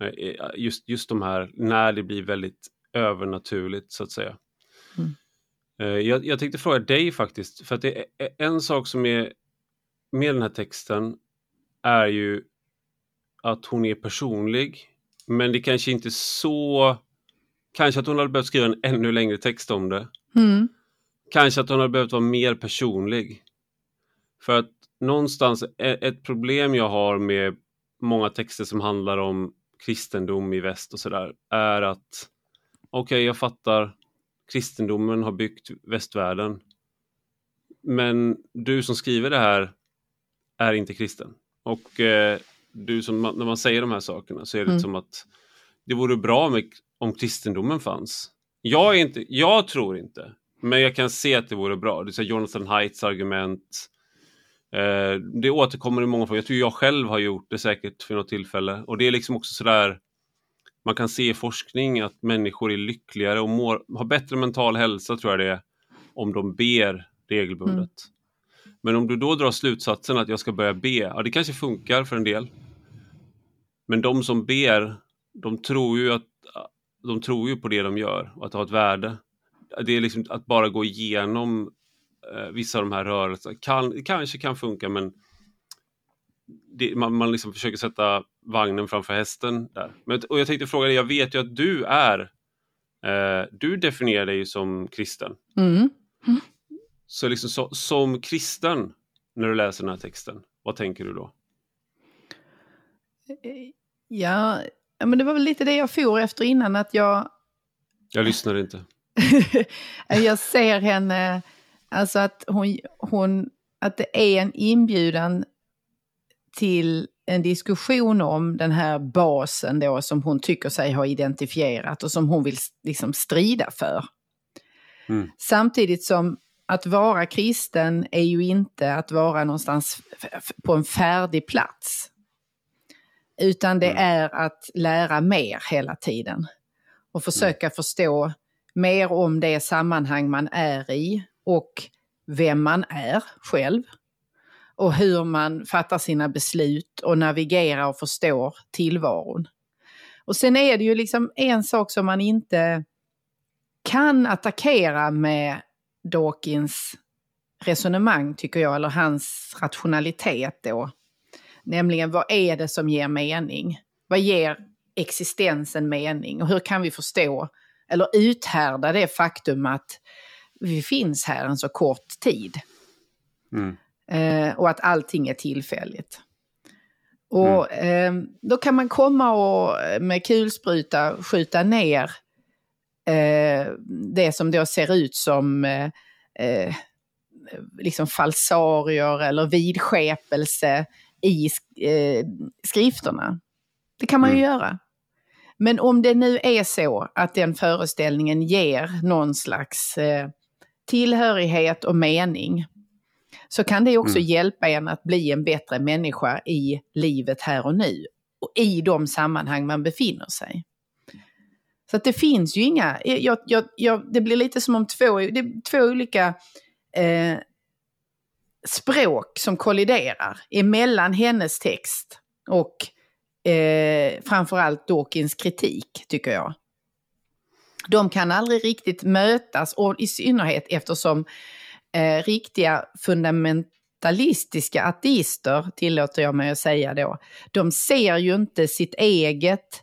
S1: Eh, just, just de här, när det blir väldigt övernaturligt så att säga. Mm. Eh, jag, jag tänkte fråga dig faktiskt, för att det är en sak som är med den här texten är ju att hon är personlig. Men det kanske inte så... Kanske att hon hade behövt skriva en ännu längre text om det. Mm. Kanske att hon hade behövt vara mer personlig. För att någonstans, e- ett problem jag har med många texter som handlar om kristendom i väst och sådär, är att okej, okay, jag fattar kristendomen har byggt västvärlden. Men du som skriver det här är inte kristen. Och eh, du som, när man säger de här sakerna så är det mm. som att det vore bra med, om kristendomen fanns. Jag, är inte, jag tror inte, men jag kan se att det vore bra. Det är Jonathan Haids argument. Eh, det återkommer i många fall. Jag tror jag själv har gjort det säkert för något tillfälle. Och det är liksom också sådär, man kan se i forskning att människor är lyckligare och mår, har bättre mental hälsa tror jag det är, om de ber regelbundet. Mm. Men om du då drar slutsatsen att jag ska börja be, ja det kanske funkar för en del. Men de som ber, de tror ju, att, de tror ju på det de gör och att det har ett värde. Det är liksom att bara gå igenom eh, vissa av de här rörelserna kan, kanske kan funka men det, man, man liksom försöker sätta vagnen framför hästen där. Men, och jag tänkte fråga dig, jag vet ju att du är, eh, du definierar dig som kristen.
S2: Mm. Mm.
S1: Så liksom så, som kristen, när du läser den här texten, vad tänker du då?
S2: Ja, men det var väl lite det jag for efter innan, att jag...
S1: Jag lyssnar inte.
S2: jag ser henne, alltså att hon, hon, att det är en inbjudan till en diskussion om den här basen då som hon tycker sig ha identifierat och som hon vill liksom strida för. Mm. Samtidigt som att vara kristen är ju inte att vara någonstans på en färdig plats. Utan det mm. är att lära mer hela tiden. Och försöka mm. förstå mer om det sammanhang man är i och vem man är själv. Och hur man fattar sina beslut och navigerar och förstår tillvaron. Och sen är det ju liksom en sak som man inte kan attackera med Dawkins resonemang tycker jag, eller hans rationalitet då. Nämligen vad är det som ger mening? Vad ger existensen mening? Och hur kan vi förstå eller uthärda det faktum att vi finns här en så kort tid? Mm. Eh, och att allting är tillfälligt. Och mm. eh, då kan man komma och med kulspruta skjuta ner det som då ser ut som eh, eh, liksom falsarier eller vidskepelse i eh, skrifterna. Det kan man ju mm. göra. Men om det nu är så att den föreställningen ger någon slags eh, tillhörighet och mening, så kan det också mm. hjälpa en att bli en bättre människa i livet här och nu och i de sammanhang man befinner sig. Så att det finns ju inga, eh, jag, jag, jag, det blir lite som om två, det två olika eh, språk som kolliderar emellan hennes text och eh, framförallt Dawkins kritik, tycker jag. De kan aldrig riktigt mötas, och i synnerhet eftersom eh, riktiga fundamentalistiska ateister, tillåter jag mig att säga då, de ser ju inte sitt eget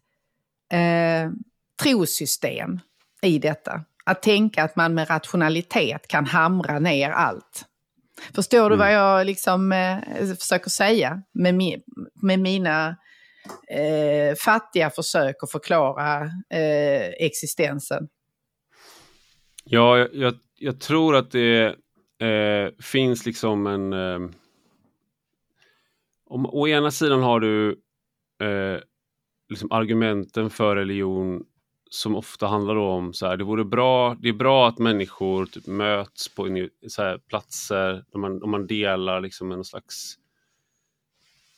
S2: eh, trosystem i detta. Att tänka att man med rationalitet kan hamra ner allt. Förstår mm. du vad jag liksom eh, försöker säga med, mi med mina eh, fattiga försök att förklara eh, existensen?
S1: Ja, jag, jag, jag tror att det eh, finns liksom en... Eh, om, å ena sidan har du eh, liksom argumenten för religion som ofta handlar om så här, det vore bra, det är bra att människor typ möts på så här, platser där man, man delar liksom en slags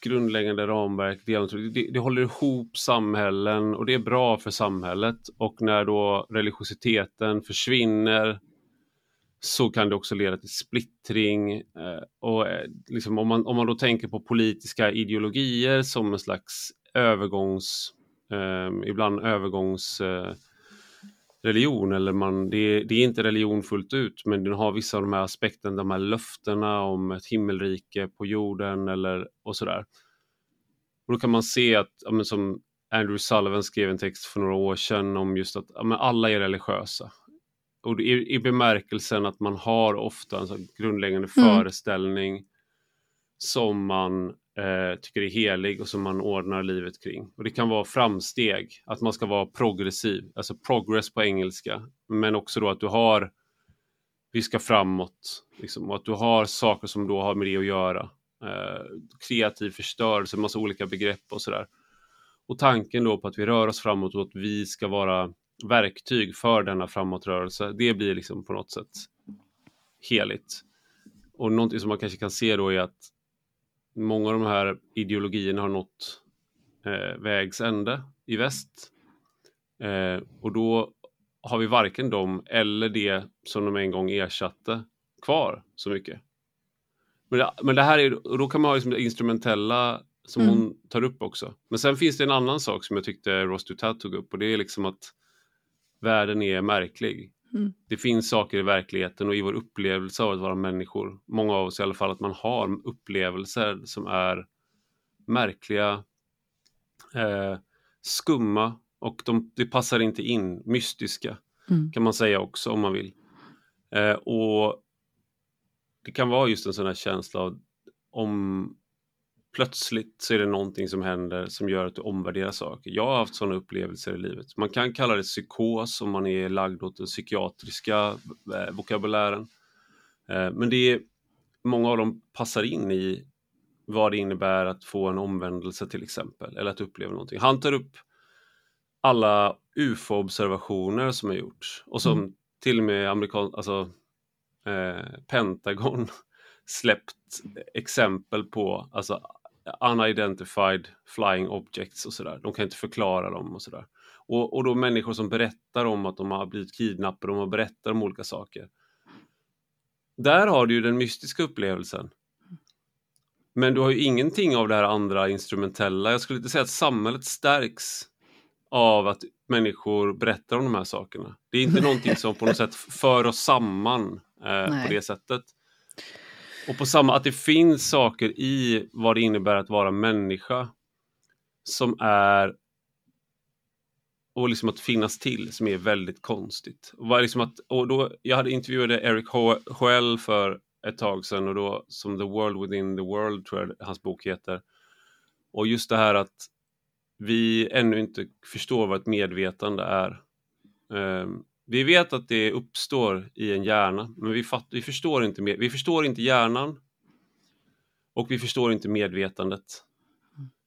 S1: grundläggande ramverk. Det, det, håller ihop samhällen och det är bra för samhället. Och när då religiositeten försvinner så kan det också leda till splittring. Eh, och eh, liksom om, man, om man då tänker på politiska ideologier som en slags övergångs eh, ibland övergångsreligion eh, eller man, det, det, är inte religion fullt ut men den har vissa av de här aspekterna, de här löftena om ett himmelrike på jorden eller och sådär. Och då kan man se att, ja, som Andrew Sullivan skrev en text för några år sedan om just att ja, alla är religiösa. Och i, i bemärkelsen att man har ofta en grundläggande mm. föreställning som man Eh, tycker är helig och som man ordnar livet kring. Och det kan vara framsteg, att man ska vara progressiv, alltså progress på engelska. Men också då att du har, vi ska framåt, liksom, och att du har saker som då har med det att göra. Eh, kreativ förstörelse, massa olika begrepp och sådär. Och tanken då på att vi rör oss framåt och att vi ska vara verktyg för denna framåtrörelse, det blir liksom på något sätt heligt. Och någonting som man kanske kan se då är att många av de här ideologierna har nått eh, vägs ände i väst. Eh, och då har vi varken dem eller det som de en gång ersatte kvar så mycket. Men det, men det här är, och då kan man ha liksom det instrumentella som mm. hon tar upp också. Men sen finns det en annan sak som jag tyckte Ross Dutat tog upp och det är liksom att världen är märklig. Mm. Det finns saker i verkligheten och i vår upplevelse av att vara människor, många av oss i alla fall, att man har upplevelser som är märkliga, eh, skumma och de, det passar inte in, mystiska mm. kan man säga också om man vill. Eh, och Det kan vara just en sån här känsla av om plötsligt så är det någonting som händer som gör att du omvärderar saker. Jag har haft sådana upplevelser i livet. Man kan kalla det psykos om man är lagd åt den psykiatriska eh, vokabulären. Eh, men det är, många av dem passar in i vad det innebär att få en omvändelse till exempel, eller att uppleva någonting. Han tar upp alla ufo-observationer som har gjorts och som mm. till och med amerikan, alltså, eh, Pentagon släppt exempel på, alltså unidentified flying objects och sådär. De kan inte förklara dem och sådär. Och, och då människor som berättar om att de har blivit kidnappade, de har berättat om olika saker. Där har du ju den mystiska upplevelsen. Men du har ju ingenting av det här andra instrumentella. Jag skulle inte säga att samhället stärks av att människor berättar om de här sakerna. Det är inte någonting som på något sätt för oss samman eh, på det sättet. Och på samma, att det finns saker i vad det innebär att vara människa som är och liksom att finnas till som är väldigt konstigt. Och, liksom att, och då, jag hade intervjuade Eric Hoel för ett tag sedan och då som The World Within the World tror jag hans bok heter. Och just det här att vi ännu inte förstår vad ett medvetande är. Um, vi vet att det uppstår i en hjärna, men vi, fatt, vi, förstår, inte med, vi förstår inte hjärnan och vi förstår inte medvetandet.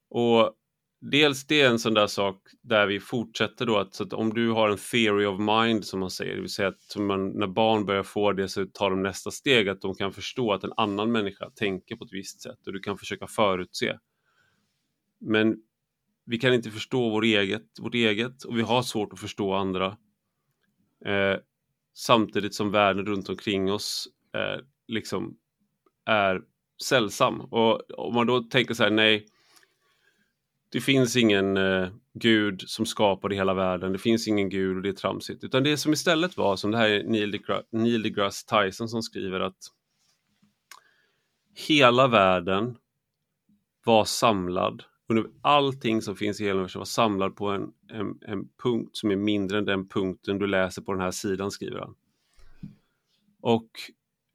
S1: Och dels det är en sån där sak där vi fortsätter då att, att, om du har en theory of mind som man säger, det vill säga att man, när barn börjar få det så tar de nästa steg att de kan förstå att en annan människa tänker på ett visst sätt och du kan försöka förutse. Men vi kan inte förstå vår eget, vårt eget och vi har svårt att förstå andra. Eh, samtidigt som världen runt omkring oss eh, liksom är sällsam. Och om man då tänker så här, nej, det finns ingen eh, gud som skapade hela världen, det finns ingen gud och det är tramsigt. Utan det som istället var, som det här är Neil, deGra Neil deGrasse Tyson som skriver att hela världen var samlad allting som finns i hela universum var samlad på en, en, en, punkt som är mindre än den punkten du läser på den här sidan, skriver han. Och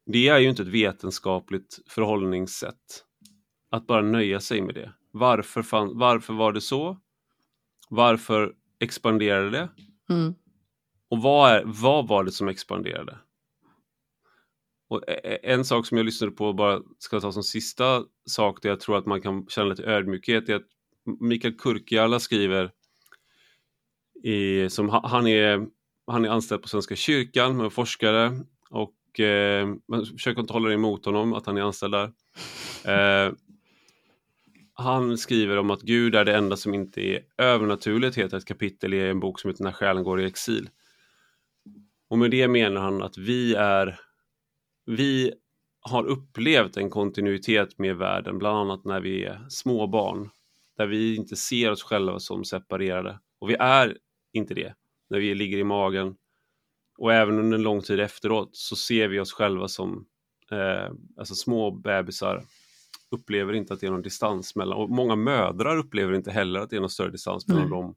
S1: det är ju inte ett vetenskapligt förhållningssätt att bara nöja sig med det. Varför, fann, varför var det så? Varför expanderade det? Mm. Och vad, är, vad var det som expanderade? Och en sak som jag lyssnade på, bara ska ta som sista sak, där jag tror att man kan känna lite ödmjukhet, är att Mikael Kurkiala skriver, i, som han är, han är anställd på Svenska kyrkan med forskare och eh, man försöker inte hålla det emot honom att han är anställd där. Eh, han skriver om att Gud är det enda som inte är övernaturligt, heter ett kapitel i en bok som heter När själen går i exil. Och med det menar han att vi är vi har upplevt en kontinuitet med världen, bland annat när vi är små barn, där vi inte ser oss själva som separerade. Och vi är inte det när vi ligger i magen. Och även under en lång tid efteråt så ser vi oss själva som eh, alltså små bebisar upplever inte att det är någon distans mellan, och många mödrar upplever inte heller att det är någon större distans mellan mm. dem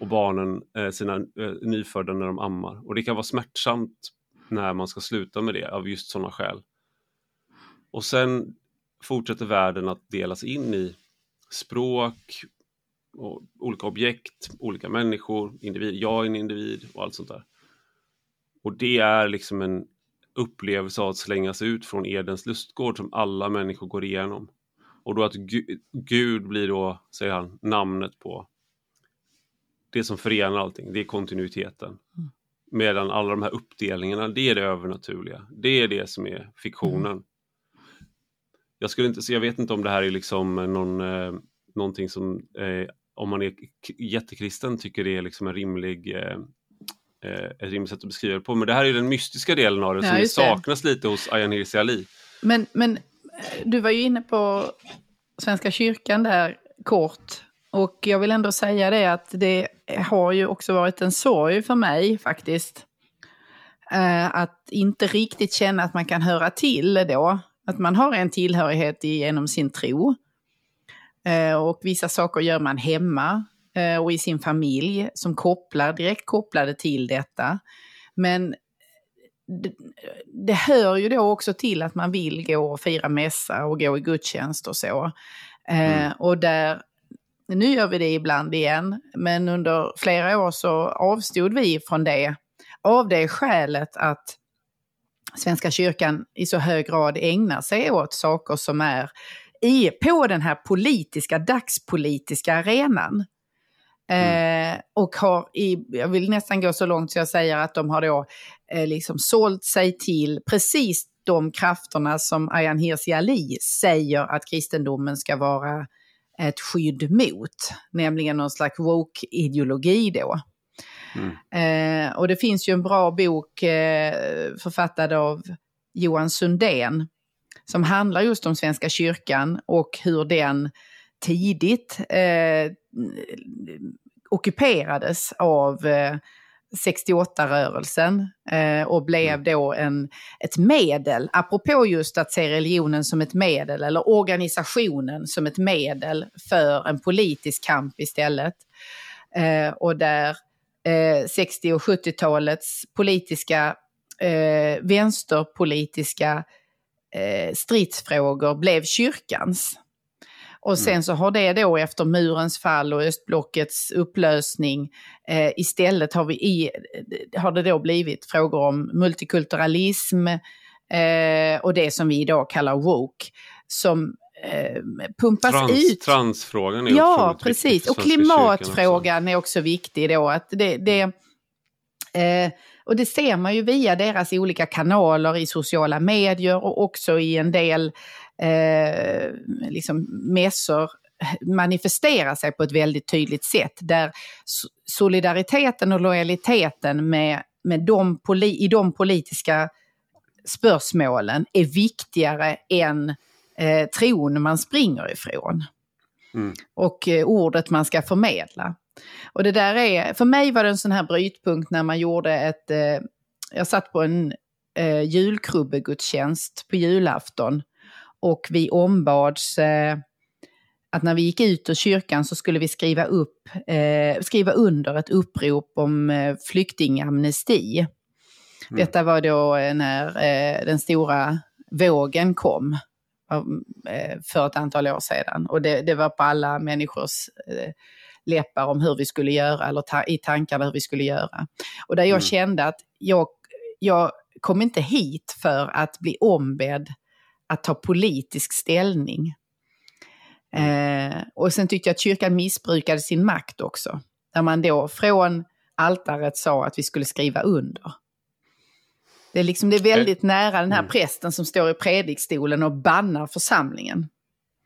S1: och barnen, eh, sina eh, nyfödda när de ammar. Och det kan vara smärtsamt när man ska sluta med det av just sådana skäl. Och sen fortsätter världen att delas in i språk, och olika objekt, olika människor, individ, jag är en individ och allt sånt där. Och det är liksom en upplevelse av att slängas ut från Edens lustgård som alla människor går igenom. Och då att Gud blir då, säger han, namnet på det som förenar allting, det är kontinuiteten. Mm. Medan alla de här uppdelningarna, det är det övernaturliga. Det är det som är fiktionen. Jag, skulle inte, jag vet inte om det här är liksom någon, eh, någonting som, eh, om man är jättekristen, tycker det är liksom en rimlig eh, eh, ett rimligt sätt att beskriva det på. Men det här är den mystiska delen av det ja, som saknas det. lite hos Ayaan Hirsi Ali.
S2: Men, men du var ju inne på Svenska kyrkan där kort. Och jag vill ändå säga det att det har ju också varit en sorg för mig faktiskt. Eh, att inte riktigt känna att man kan höra till då. Att man har en tillhörighet genom sin tro. Eh, och vissa saker gör man hemma eh, och i sin familj som kopplar, direkt kopplade till detta. Men det, det, hör ju då också till att man vill gå och fira mässa och gå i gudstjänst och så. Mm. och där nu gör vi det ibland igen, men under flera år så avstod vi från det av det skälet att Svenska kyrkan i så hög grad ägnar sig åt saker som är i, på den här politiska, dagspolitiska arenan. Mm. Eh, och har i, jag vill nästan gå så långt så jag säger att de har då eh, liksom sålt sig till precis de krafterna som Ayaan Hirsi Ali säger att kristendomen ska vara ett skydd mot, nämligen någon slags woke-ideologi då. Mm. Eh, och det finns ju en bra bok eh, författad av Johan Sundén som handlar just om Svenska kyrkan och hur den tidigt eh, ockuperades av eh, 68-rörelsen eh, och blev mm. då en, ett medel, apropå just att se religionen som ett medel eller organisationen som ett medel för en politisk kamp istället. Eh, och där eh, 60 och 70-talets politiska, eh, vänsterpolitiska eh, stridsfrågor blev kyrkans. Och sen mm. så har det då efter murens fall och östblockets upplösning eh, istället har, vi i, har det då blivit frågor om multikulturalism eh, och det som vi idag kallar woke som eh, pumpas
S1: Trans,
S2: ut.
S1: Transfrågan är
S2: Ja, precis. Och klimatfrågan också. är också viktig då. Att det, det eh, och det ser man ju via deras olika kanaler i sociala medier och också i en del eh, liksom mässor manifesterar sig på ett väldigt tydligt sätt. Där solidariteten och lojaliteten med, med de i de politiska spörsmålen är viktigare än eh, tron man springer ifrån. Mm. Och eh, ordet man ska förmedla. Och det där är, för mig var det en sån här brytpunkt när man gjorde ett, eh, jag satt på en eh, julkrubbegudstjänst på julafton och vi ombads eh, att när vi gick ut ur kyrkan så skulle vi skriva, upp, eh, skriva under ett upprop om eh, flyktingamnesti. Mm. Detta var då eh, när eh, den stora vågen kom eh, för ett antal år sedan. Och det, det var på alla människors eh, läppar om hur vi skulle göra, eller ta, i tankarna hur vi skulle göra. Och där jag mm. kände att jag, jag kom inte hit för att bli ombedd att ta politisk ställning. Mm. Eh, och sen tyckte jag att kyrkan missbrukade sin makt också. Där man då från altaret sa att vi skulle skriva under. Det är, liksom, det är väldigt mm. nära den här mm. prästen som står i predikstolen och bannar församlingen.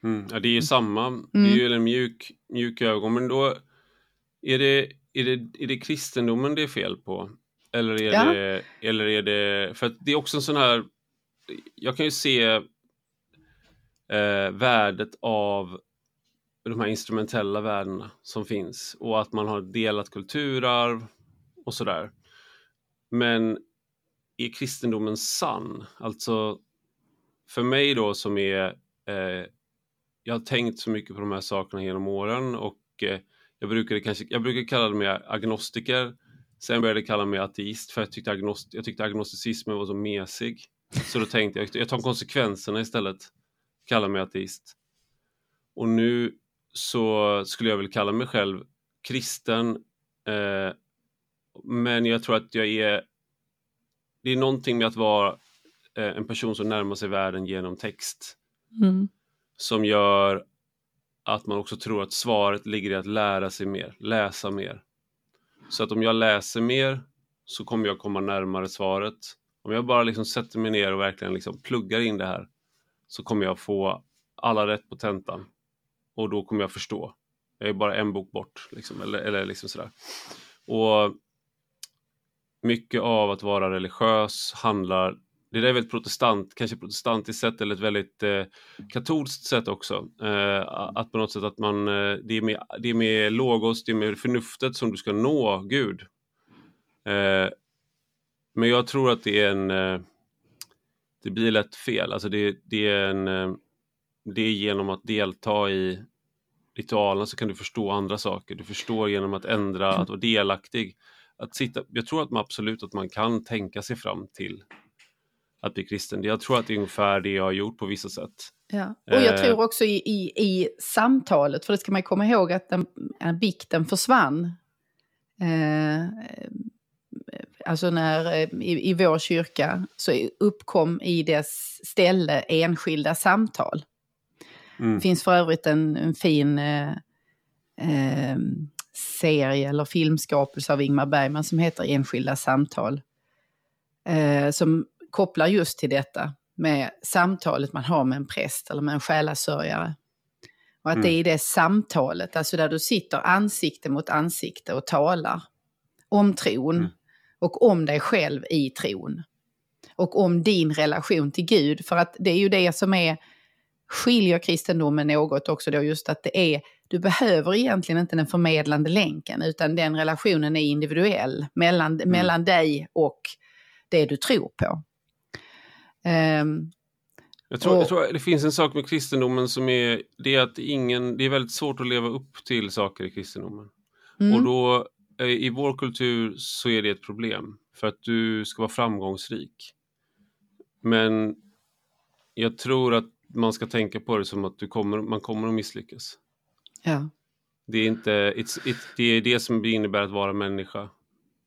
S1: Mm. Ja, det är ju samma, det är ju mm. en mjuk, mjuk ögon, men då är det, är, det, är det kristendomen det är fel på? Eller är, ja. det, eller är det, för det är också en sån här jag kan ju se eh, värdet av de här instrumentella värdena som finns och att man har delat kulturarv och sådär. Men är kristendomen sann? Alltså för mig då som är eh, jag har tänkt så mycket på de här sakerna genom åren och eh, jag, brukade kanske, jag brukade kalla mig agnostiker. Sen började jag kalla mig ateist för jag tyckte, agnost, jag tyckte agnosticismen var så mesig. Så då tänkte jag, jag tar konsekvenserna istället. kalla mig ateist. Och nu så skulle jag väl kalla mig själv kristen. Eh, men jag tror att jag är... Det är någonting med att vara eh, en person som närmar sig världen genom text.
S2: Mm.
S1: Som gör att man också tror att svaret ligger i att lära sig mer, läsa mer. Så att om jag läser mer så kommer jag komma närmare svaret. Om jag bara liksom sätter mig ner och verkligen liksom pluggar in det här så kommer jag få alla rätt på tentan och då kommer jag förstå. Jag är bara en bok bort, liksom, eller, eller liksom sådär. Och mycket av att vara religiös handlar det där är väldigt protestant, kanske protestantiskt sätt eller ett väldigt eh, katolskt sätt också. Eh, att på något sätt att man, eh, det, är med, det är med logos, det är med förnuftet som du ska nå Gud. Eh, Eh, men jag tror att det är en, eh, det blir lätt fel, alltså det, det är en, eh, det är genom att delta i ritualen så kan du förstå andra saker. Du förstår genom att ändra, att vara delaktig. Att sitta, jag tror att man absolut att man kan tänka sig fram till att bli kristen. Jag tror att det är ungefär det jag har gjort på vissa sätt.
S2: Ja. Och jag tror också i, i, i samtalet, för det ska man komma ihåg att den, bikten försvann. Eh, alltså när, i, i vår kyrka så uppkom i dess ställe enskilda samtal. Mm. Det finns för övrigt en, en fin eh, eh, serie eller filmskapelse av Ingmar Bergman som heter Enskilda samtal. Eh, som kopplar just till detta med samtalet man har med en präst eller med en själasörjare. Och att mm. det är i det samtalet, alltså där du sitter ansikte mot ansikte och talar om tron mm. Och om dig själv i tron. Och om din relation till Gud, för att det är ju det som är skiljer kristendomen något också då just att det är, du behöver egentligen inte den förmedlande länken utan den relationen är individuell mellan, mm. mellan dig och det du tror på.
S1: Um, jag, tror, och, jag tror det finns en sak med kristendomen som är, det är att ingen, det är väldigt svårt att leva upp till saker i kristendomen. Mm. Och då i vår kultur så är det ett problem för att du ska vara framgångsrik. Men jag tror att man ska tänka på det som att du kommer, man kommer att misslyckas.
S2: Ja.
S1: Det är, inte, it's, it, det är det som innebär att vara människa.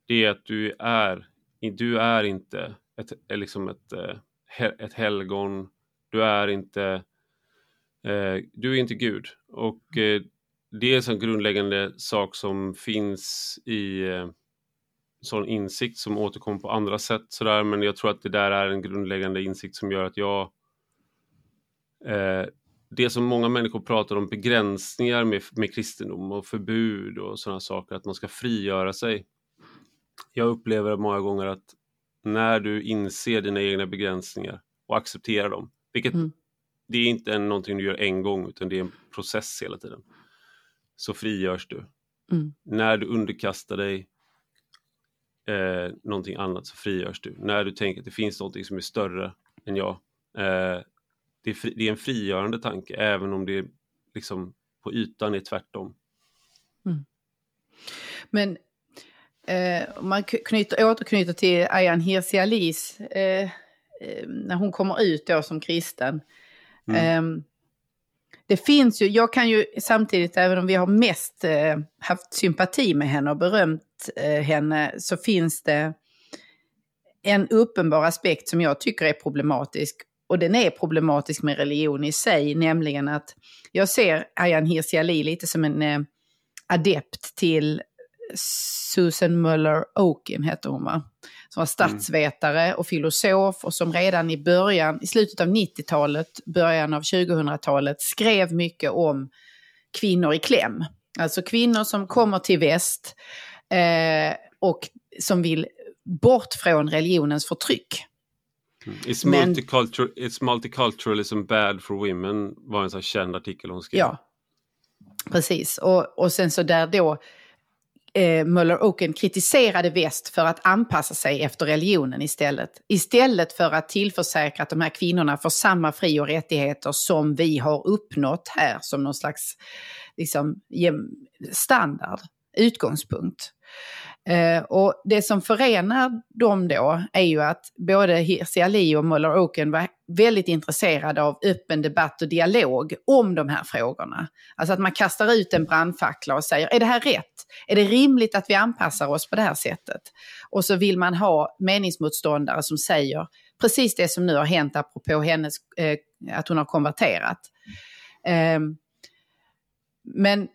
S1: Det är att du är, du är inte ett, liksom ett, eh, ett helgon, du är inte, eh, du är inte Gud. Och eh, det är en grundläggande sak som finns i sån insikt som återkommer på andra sätt sådär, men jag tror att det där är en grundläggande insikt som gör att jag Eh, det som många människor pratar om begränsningar med, med kristendom och förbud och sådana saker, att man ska frigöra sig. Jag upplever många gånger att när du inser dina egna begränsningar och accepterar dem, vilket mm. det är inte någonting du gör en gång utan det är en process hela tiden, så frigörs du. Mm. När du underkastar dig eh, någonting annat så frigörs du. När du tänker att det finns någonting som är större än jag, eh, det är, fri, det är en frigörande tanke, även om det liksom på ytan är tvärtom.
S2: Mm. Men eh, om man knyter, återknyter till Ayan Hirsi Alis, eh, eh, när hon kommer ut då som kristen. Mm. Det finns ju, jag kan ju samtidigt, även om vi har mest eh, haft sympati med henne och berömt eh, henne, så finns det en uppenbar aspekt som jag tycker är problematisk och den är problematisk med religion i sig, nämligen att jag ser Ayan Hirsi Ali lite som en eh, adept till Susan Muller Okin, heter hon va? Som var statsvetare och filosof och som redan i början, i slutet av 90-talet, början av 2000-talet skrev mycket om kvinnor i kläm. Alltså kvinnor som kommer till väst eh, och som vill bort från religionens förtryck.
S1: Mm. Is, Men, multicultural, is multiculturalism bad for women? var en sån känd artikel hon skrev.
S2: Ja, precis. Och, och sen så där då eh, Möller Oken kritiserade väst för att anpassa sig efter religionen istället. Istället för att tillförsäkra att de här kvinnorna får samma fri och rättigheter som vi har uppnått här som någon slags liksom, standard, utgångspunkt. Eh, och det som förenar dem då är ju att både Hirsi Ali och Muller Oken var väldigt intresserade av öppen debatt och dialog om de här frågorna. Alltså att man kastar ut en brandfackla och säger, är det här rätt? Är det rimligt att vi anpassar oss på det här sättet? Och så vill man ha meningsmotståndare som säger precis det som nu har hänt apropå hennes, eh, att hon har konverterat. Eh, men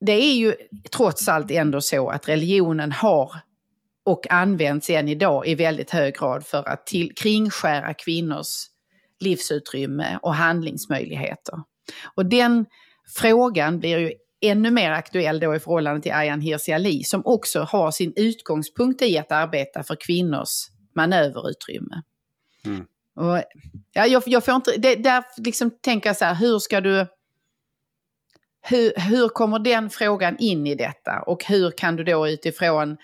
S2: det är ju trots allt ändå så att religionen har och används än idag i väldigt hög grad för att till, kringskära kvinnors livsutrymme och handlingsmöjligheter. Och den frågan blir ju ännu mer aktuell då i förhållande till Ayaan Hirsi Ali som också har sin utgångspunkt i att arbeta för kvinnors manöverutrymme. Mm. Och, ja, jag, jag får inte, det, där liksom tänker jag så här, hur ska du hur, hur kommer den frågan in i detta och hur kan du då utifrån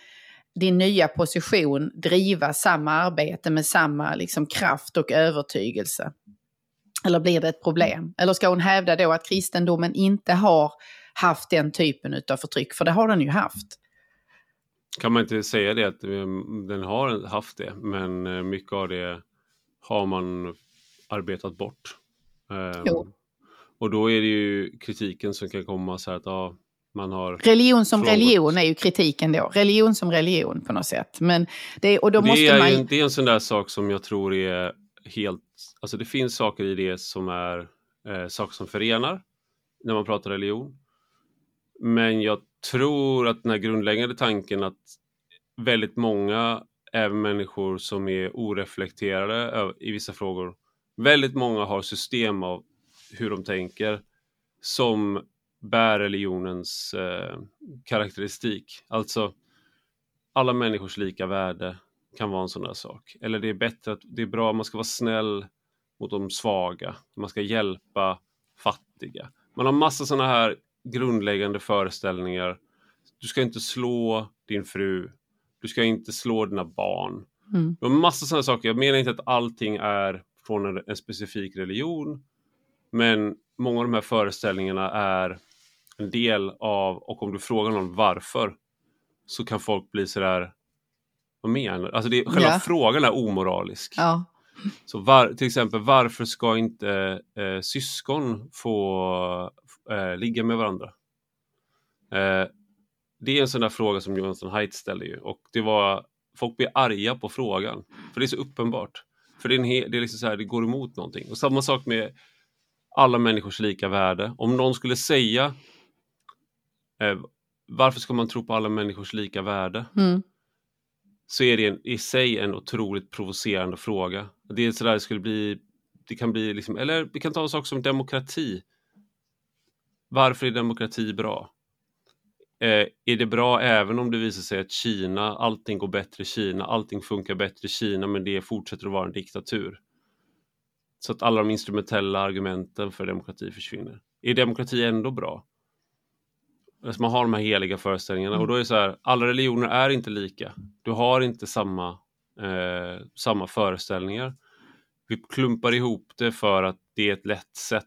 S2: din nya position driva samma arbete med samma liksom, kraft och övertygelse? Eller blir det ett problem? Eller ska hon hävda då att kristendomen inte har haft den typen av förtryck? För det har den ju haft.
S1: Kan man inte säga det att den har haft det, men eh, mycket av det har man arbetat bort. Jo. Och då är det ju kritiken som kan komma så här att ja, man har...
S2: Religion som frågat. religion är ju kritiken då. Religion som religion på något sätt. Men det, och då
S1: det
S2: måste
S1: är
S2: man...
S1: En, det är en sån där sak som jag tror är helt... Alltså det finns saker i det som är eh, saker som förenar när man pratar religion. Men jag tror att den här grundläggande tanken att väldigt många, även människor som är oreflekterade i vissa frågor, väldigt många har system av hur de tänker som bär religionens eh, karaktäristik. Alltså alla människors lika värde kan vara en sån där sak. Eller det är bättre att det är bra, man ska vara snäll mot de svaga. Man ska hjälpa fattiga. Man har massa sådana här grundläggande föreställningar. Du ska inte slå din fru. Du ska inte slå dina barn. Mm. Det har massa sådana saker. Jag menar inte att allting är från en, en specifik religion. Men många av de här föreställningarna är en del av, och om du frågar någon varför, så kan folk bli sådär, vad menar du? Alltså det, själva yeah. frågan är omoralisk.
S2: Ja.
S1: Så var, till exempel, varför ska inte eh, syskon få eh, ligga med varandra? Eh, det är en sån där fråga som Jonathan Haidt ställer ju och det var, folk blir arga på frågan, för det är så uppenbart. För det, är en det, är liksom så här, det går emot någonting. Och samma sak med alla människors lika värde. Om någon skulle säga eh, varför ska man tro på alla människors lika värde?
S2: Mm.
S1: Så är det en, i sig en otroligt provocerande fråga. Det är sådär det skulle bli, det kan bli liksom, eller vi kan ta en sak som demokrati. Varför är demokrati bra? Eh, är det bra även om det visar sig att Kina, allting går bättre i Kina, allting funkar bättre i Kina men det fortsätter att vara en diktatur? Så att alla de instrumentella argumenten för demokrati försvinner. Är demokrati ändå bra? Alltså man har de här heliga föreställningarna mm. och då är det så här, alla religioner är inte lika. Du har inte samma, eh, samma föreställningar. Vi klumpar ihop det för att det är ett lätt sätt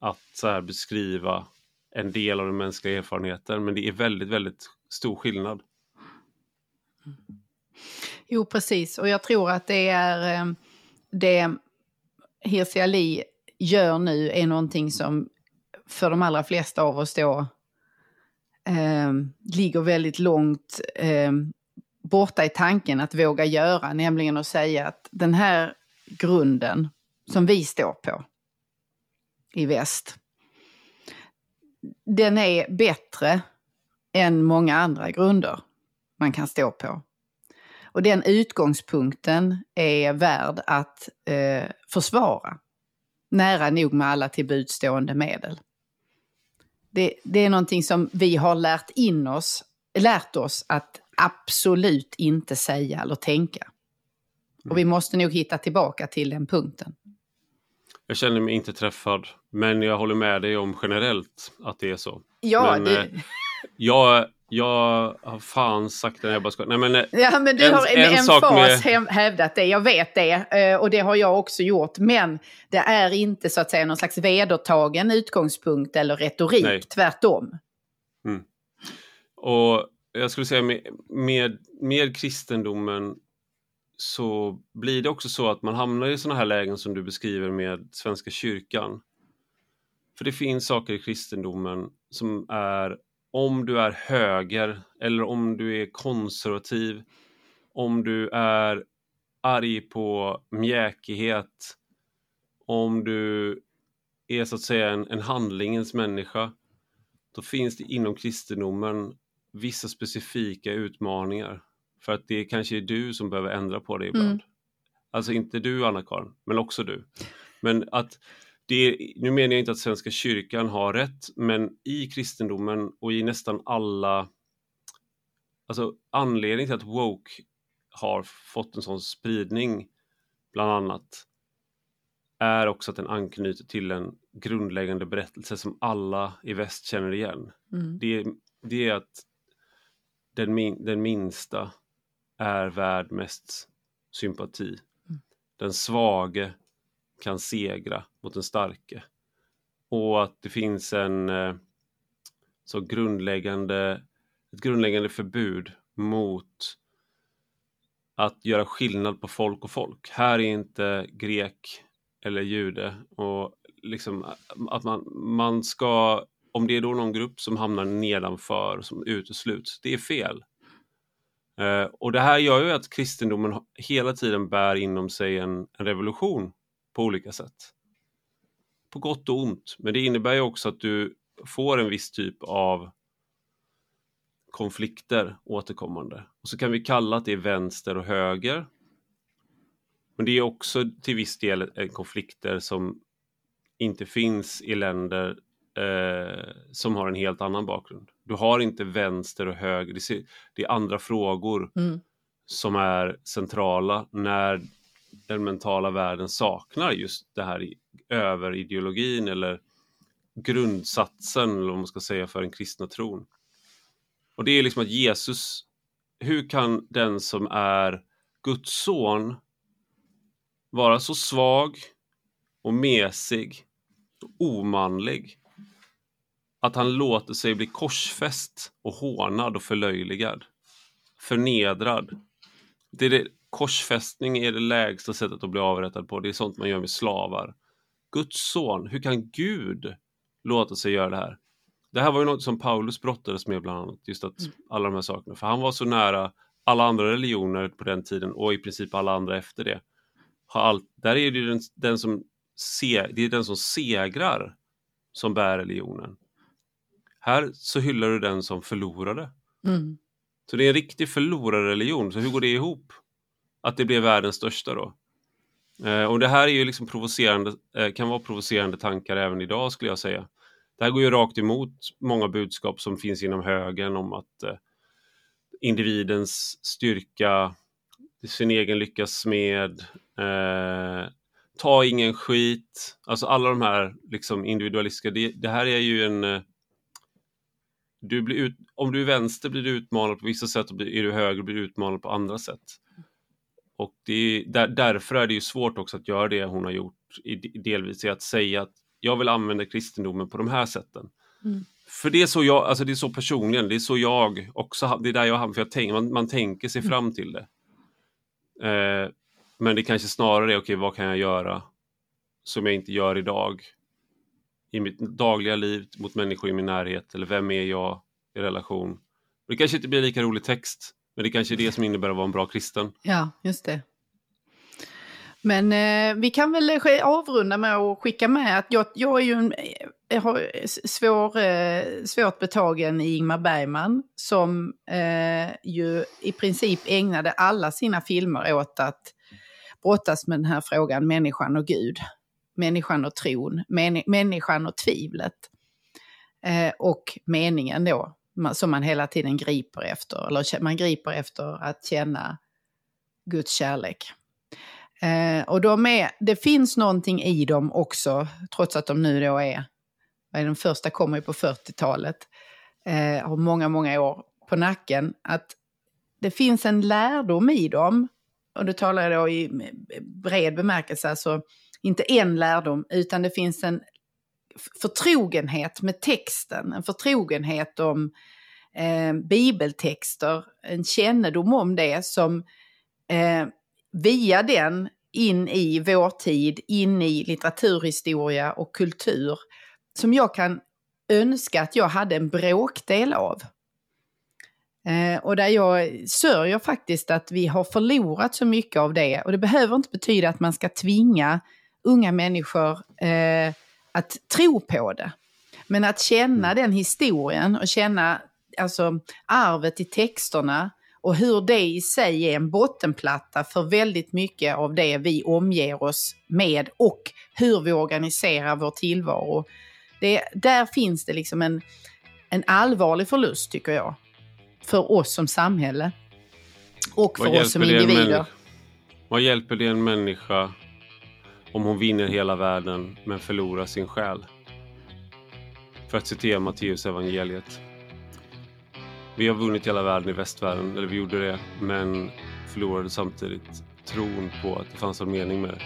S1: att så beskriva en del av den mänskliga erfarenheten, men det är väldigt, väldigt stor skillnad.
S2: Jo, precis, och jag tror att det är eh, det Hirsi Ali gör nu är någonting som för de allra flesta av oss då eh, ligger väldigt långt eh, borta i tanken att våga göra, nämligen att säga att den här grunden som vi står på i väst, den är bättre än många andra grunder man kan stå på. Och den utgångspunkten är värd att eh, försvara. Nära nog med alla tillbudstående medel. Det, det, är någonting som vi har lärt, in oss, lärt oss att absolut inte säga eller tänka. Och vi måste nog hitta tillbaka till den punkten.
S1: Jag känner mig inte träffad, men jag håller med dig om generellt att det är så.
S2: Ja,
S1: men,
S2: det...
S1: eh, jag jag har fan sagt det, jag bara ska... Nej, men, eh,
S2: ja, men du en, har en, en fas med... hävdat det, jag vet det. Eh, och det har jag också gjort. Men det är inte så att säga någon slags vedertagen utgångspunkt eller retorik, Nej. tvärtom.
S1: Mm. Och jag skulle säga med, med, med kristendomen så blir det också så att man hamnar i sådana här lägen som du beskriver med Svenska kyrkan. För det finns saker i kristendomen som är om du är höger eller om du är konservativ, om du är arg på mjäkighet, om du är så att säga en, en handlingens människa, då finns det inom kristendomen vissa specifika utmaningar. För att det kanske är du som behöver ändra på det ibland. Mm. Alltså inte du Anna-Karin, men också du. Men att det, nu menar jag inte att Svenska kyrkan har rätt, men i kristendomen och i nästan alla... Alltså anledningen till att woke har fått en sån spridning, bland annat, är också att den anknyter till en grundläggande berättelse som alla i väst känner igen. Mm. Det, det är att den, min, den minsta är värd mest sympati. Mm. Den svage kan segra mot den starke. Och att det finns en eh, så grundläggande, ett grundläggande förbud mot att göra skillnad på folk och folk. Här är inte grek eller jude och liksom att man, man ska, om det är då någon grupp som hamnar nedanför, som utesluts, det är fel. Eh, och det här gör ju att kristendomen hela tiden bär inom sig en, en revolution på olika sätt. På gott och ont, men det innebär ju också att du får en viss typ av konflikter återkommande. Och så kan vi kalla att det är vänster och höger. Men det är också till viss del konflikter som inte finns i länder eh, som har en helt annan bakgrund. Du har inte vänster och höger, det är andra frågor mm. som är centrala när den mentala världen saknar just det här överideologin eller grundsatsen, eller vad man ska säga, för den kristna tron. Och det är liksom att Jesus, hur kan den som är Guds son vara så svag och mesig och omanlig att han låter sig bli korsfäst och hånad och förlöjligad, förnedrad. Det är det, korsfästning är det lägsta sättet att bli avrättad på. Det är sånt man gör med slavar. Guds son, hur kan Gud låta sig göra det här? Det här var ju något som Paulus brottades med bland annat, just att mm. alla de här sakerna, för han var så nära alla andra religioner på den tiden och i princip alla andra efter det. Har allt, där är det ju den, den som se, det är den som segrar som bär religionen. Här så hyllar du den som förlorade. Mm. Så det är en riktig förlorarreligion, så hur går det ihop? Att det blev världens största då? Eh, och det här är ju liksom provocerande, eh, kan vara provocerande tankar även idag skulle jag säga. Det här går ju rakt emot många budskap som finns inom högern om att eh, individens styrka, sin egen lyckas smed, eh, ta ingen skit, alltså alla de här liksom individualistiska, det, det här är ju en eh, du blir ut, om du är vänster blir du utmanad på vissa sätt och är du höger blir du utmanad på andra sätt. Och det är, där, därför är det ju svårt också att göra det hon har gjort, i, delvis i att säga att jag vill använda kristendomen på de här sätten. Mm. För det är så jag, alltså det är så personligen, det är så jag också, det är där jag hamnar, för jag tänk, man, man tänker sig mm. fram till det. Eh, men det kanske snarare är, okej okay, vad kan jag göra som jag inte gör idag? I mitt dagliga liv mot människor i min närhet, eller vem är jag i relation? Det kanske inte blir lika rolig text, men det kanske är det som innebär att vara en bra kristen.
S2: Ja, just det. Men eh, vi kan väl avrunda med att skicka med att jag, jag är ju en, jag har svår, eh, svårt betagen i Ingmar Bergman som eh, ju i princip ägnade alla sina filmer åt att brottas med den här frågan människan och Gud. Människan och tron, män, människan och tvivlet. Eh, och meningen då, som man hela tiden griper efter. Eller man griper efter att känna Guds kärlek. Eh, och de är, det finns någonting i dem också, trots att de nu då är, är den första kommer ju på 40-talet, eh, har många, många år på nacken, att det finns en lärdom i dem, och då talar jag då i bred bemärkelse, alltså inte en lärdom, utan det finns en förtrogenhet med texten, en förtrogenhet om eh, bibeltexter, en kännedom om det som eh, via den in i vår tid, in i litteraturhistoria och kultur som jag kan önska att jag hade en bråkdel av. Eh, och där jag sörjer faktiskt att vi har förlorat så mycket av det. Och det behöver inte betyda att man ska tvinga unga människor eh, att tro på det. Men att känna mm. den historien och känna alltså, arvet i texterna och hur det i sig är en bottenplatta för väldigt mycket av det vi omger oss med och hur vi organiserar vår tillvaro. Det, där finns det liksom en, en allvarlig förlust tycker jag. För oss som samhälle. Och för oss som individer.
S1: Vad hjälper det en människa om hon vinner hela världen men förlorar sin själ? För att citera Matteus evangeliet. Vi har vunnit hela världen i västvärlden, eller vi gjorde det, men förlorade samtidigt tron på att det fanns en mening med det.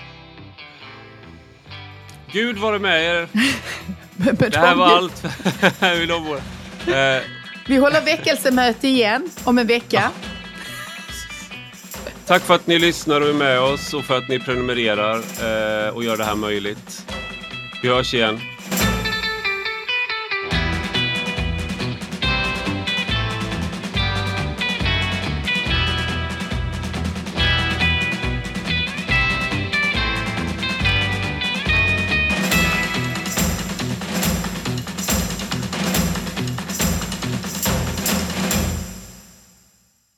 S1: Gud vare med er! det här var allt vi lovade.
S2: Eh. Vi håller väckelsemöte igen om en vecka.
S1: Tack för att ni lyssnar och är med oss och för att ni prenumererar eh, och gör det här möjligt. Vi hörs igen.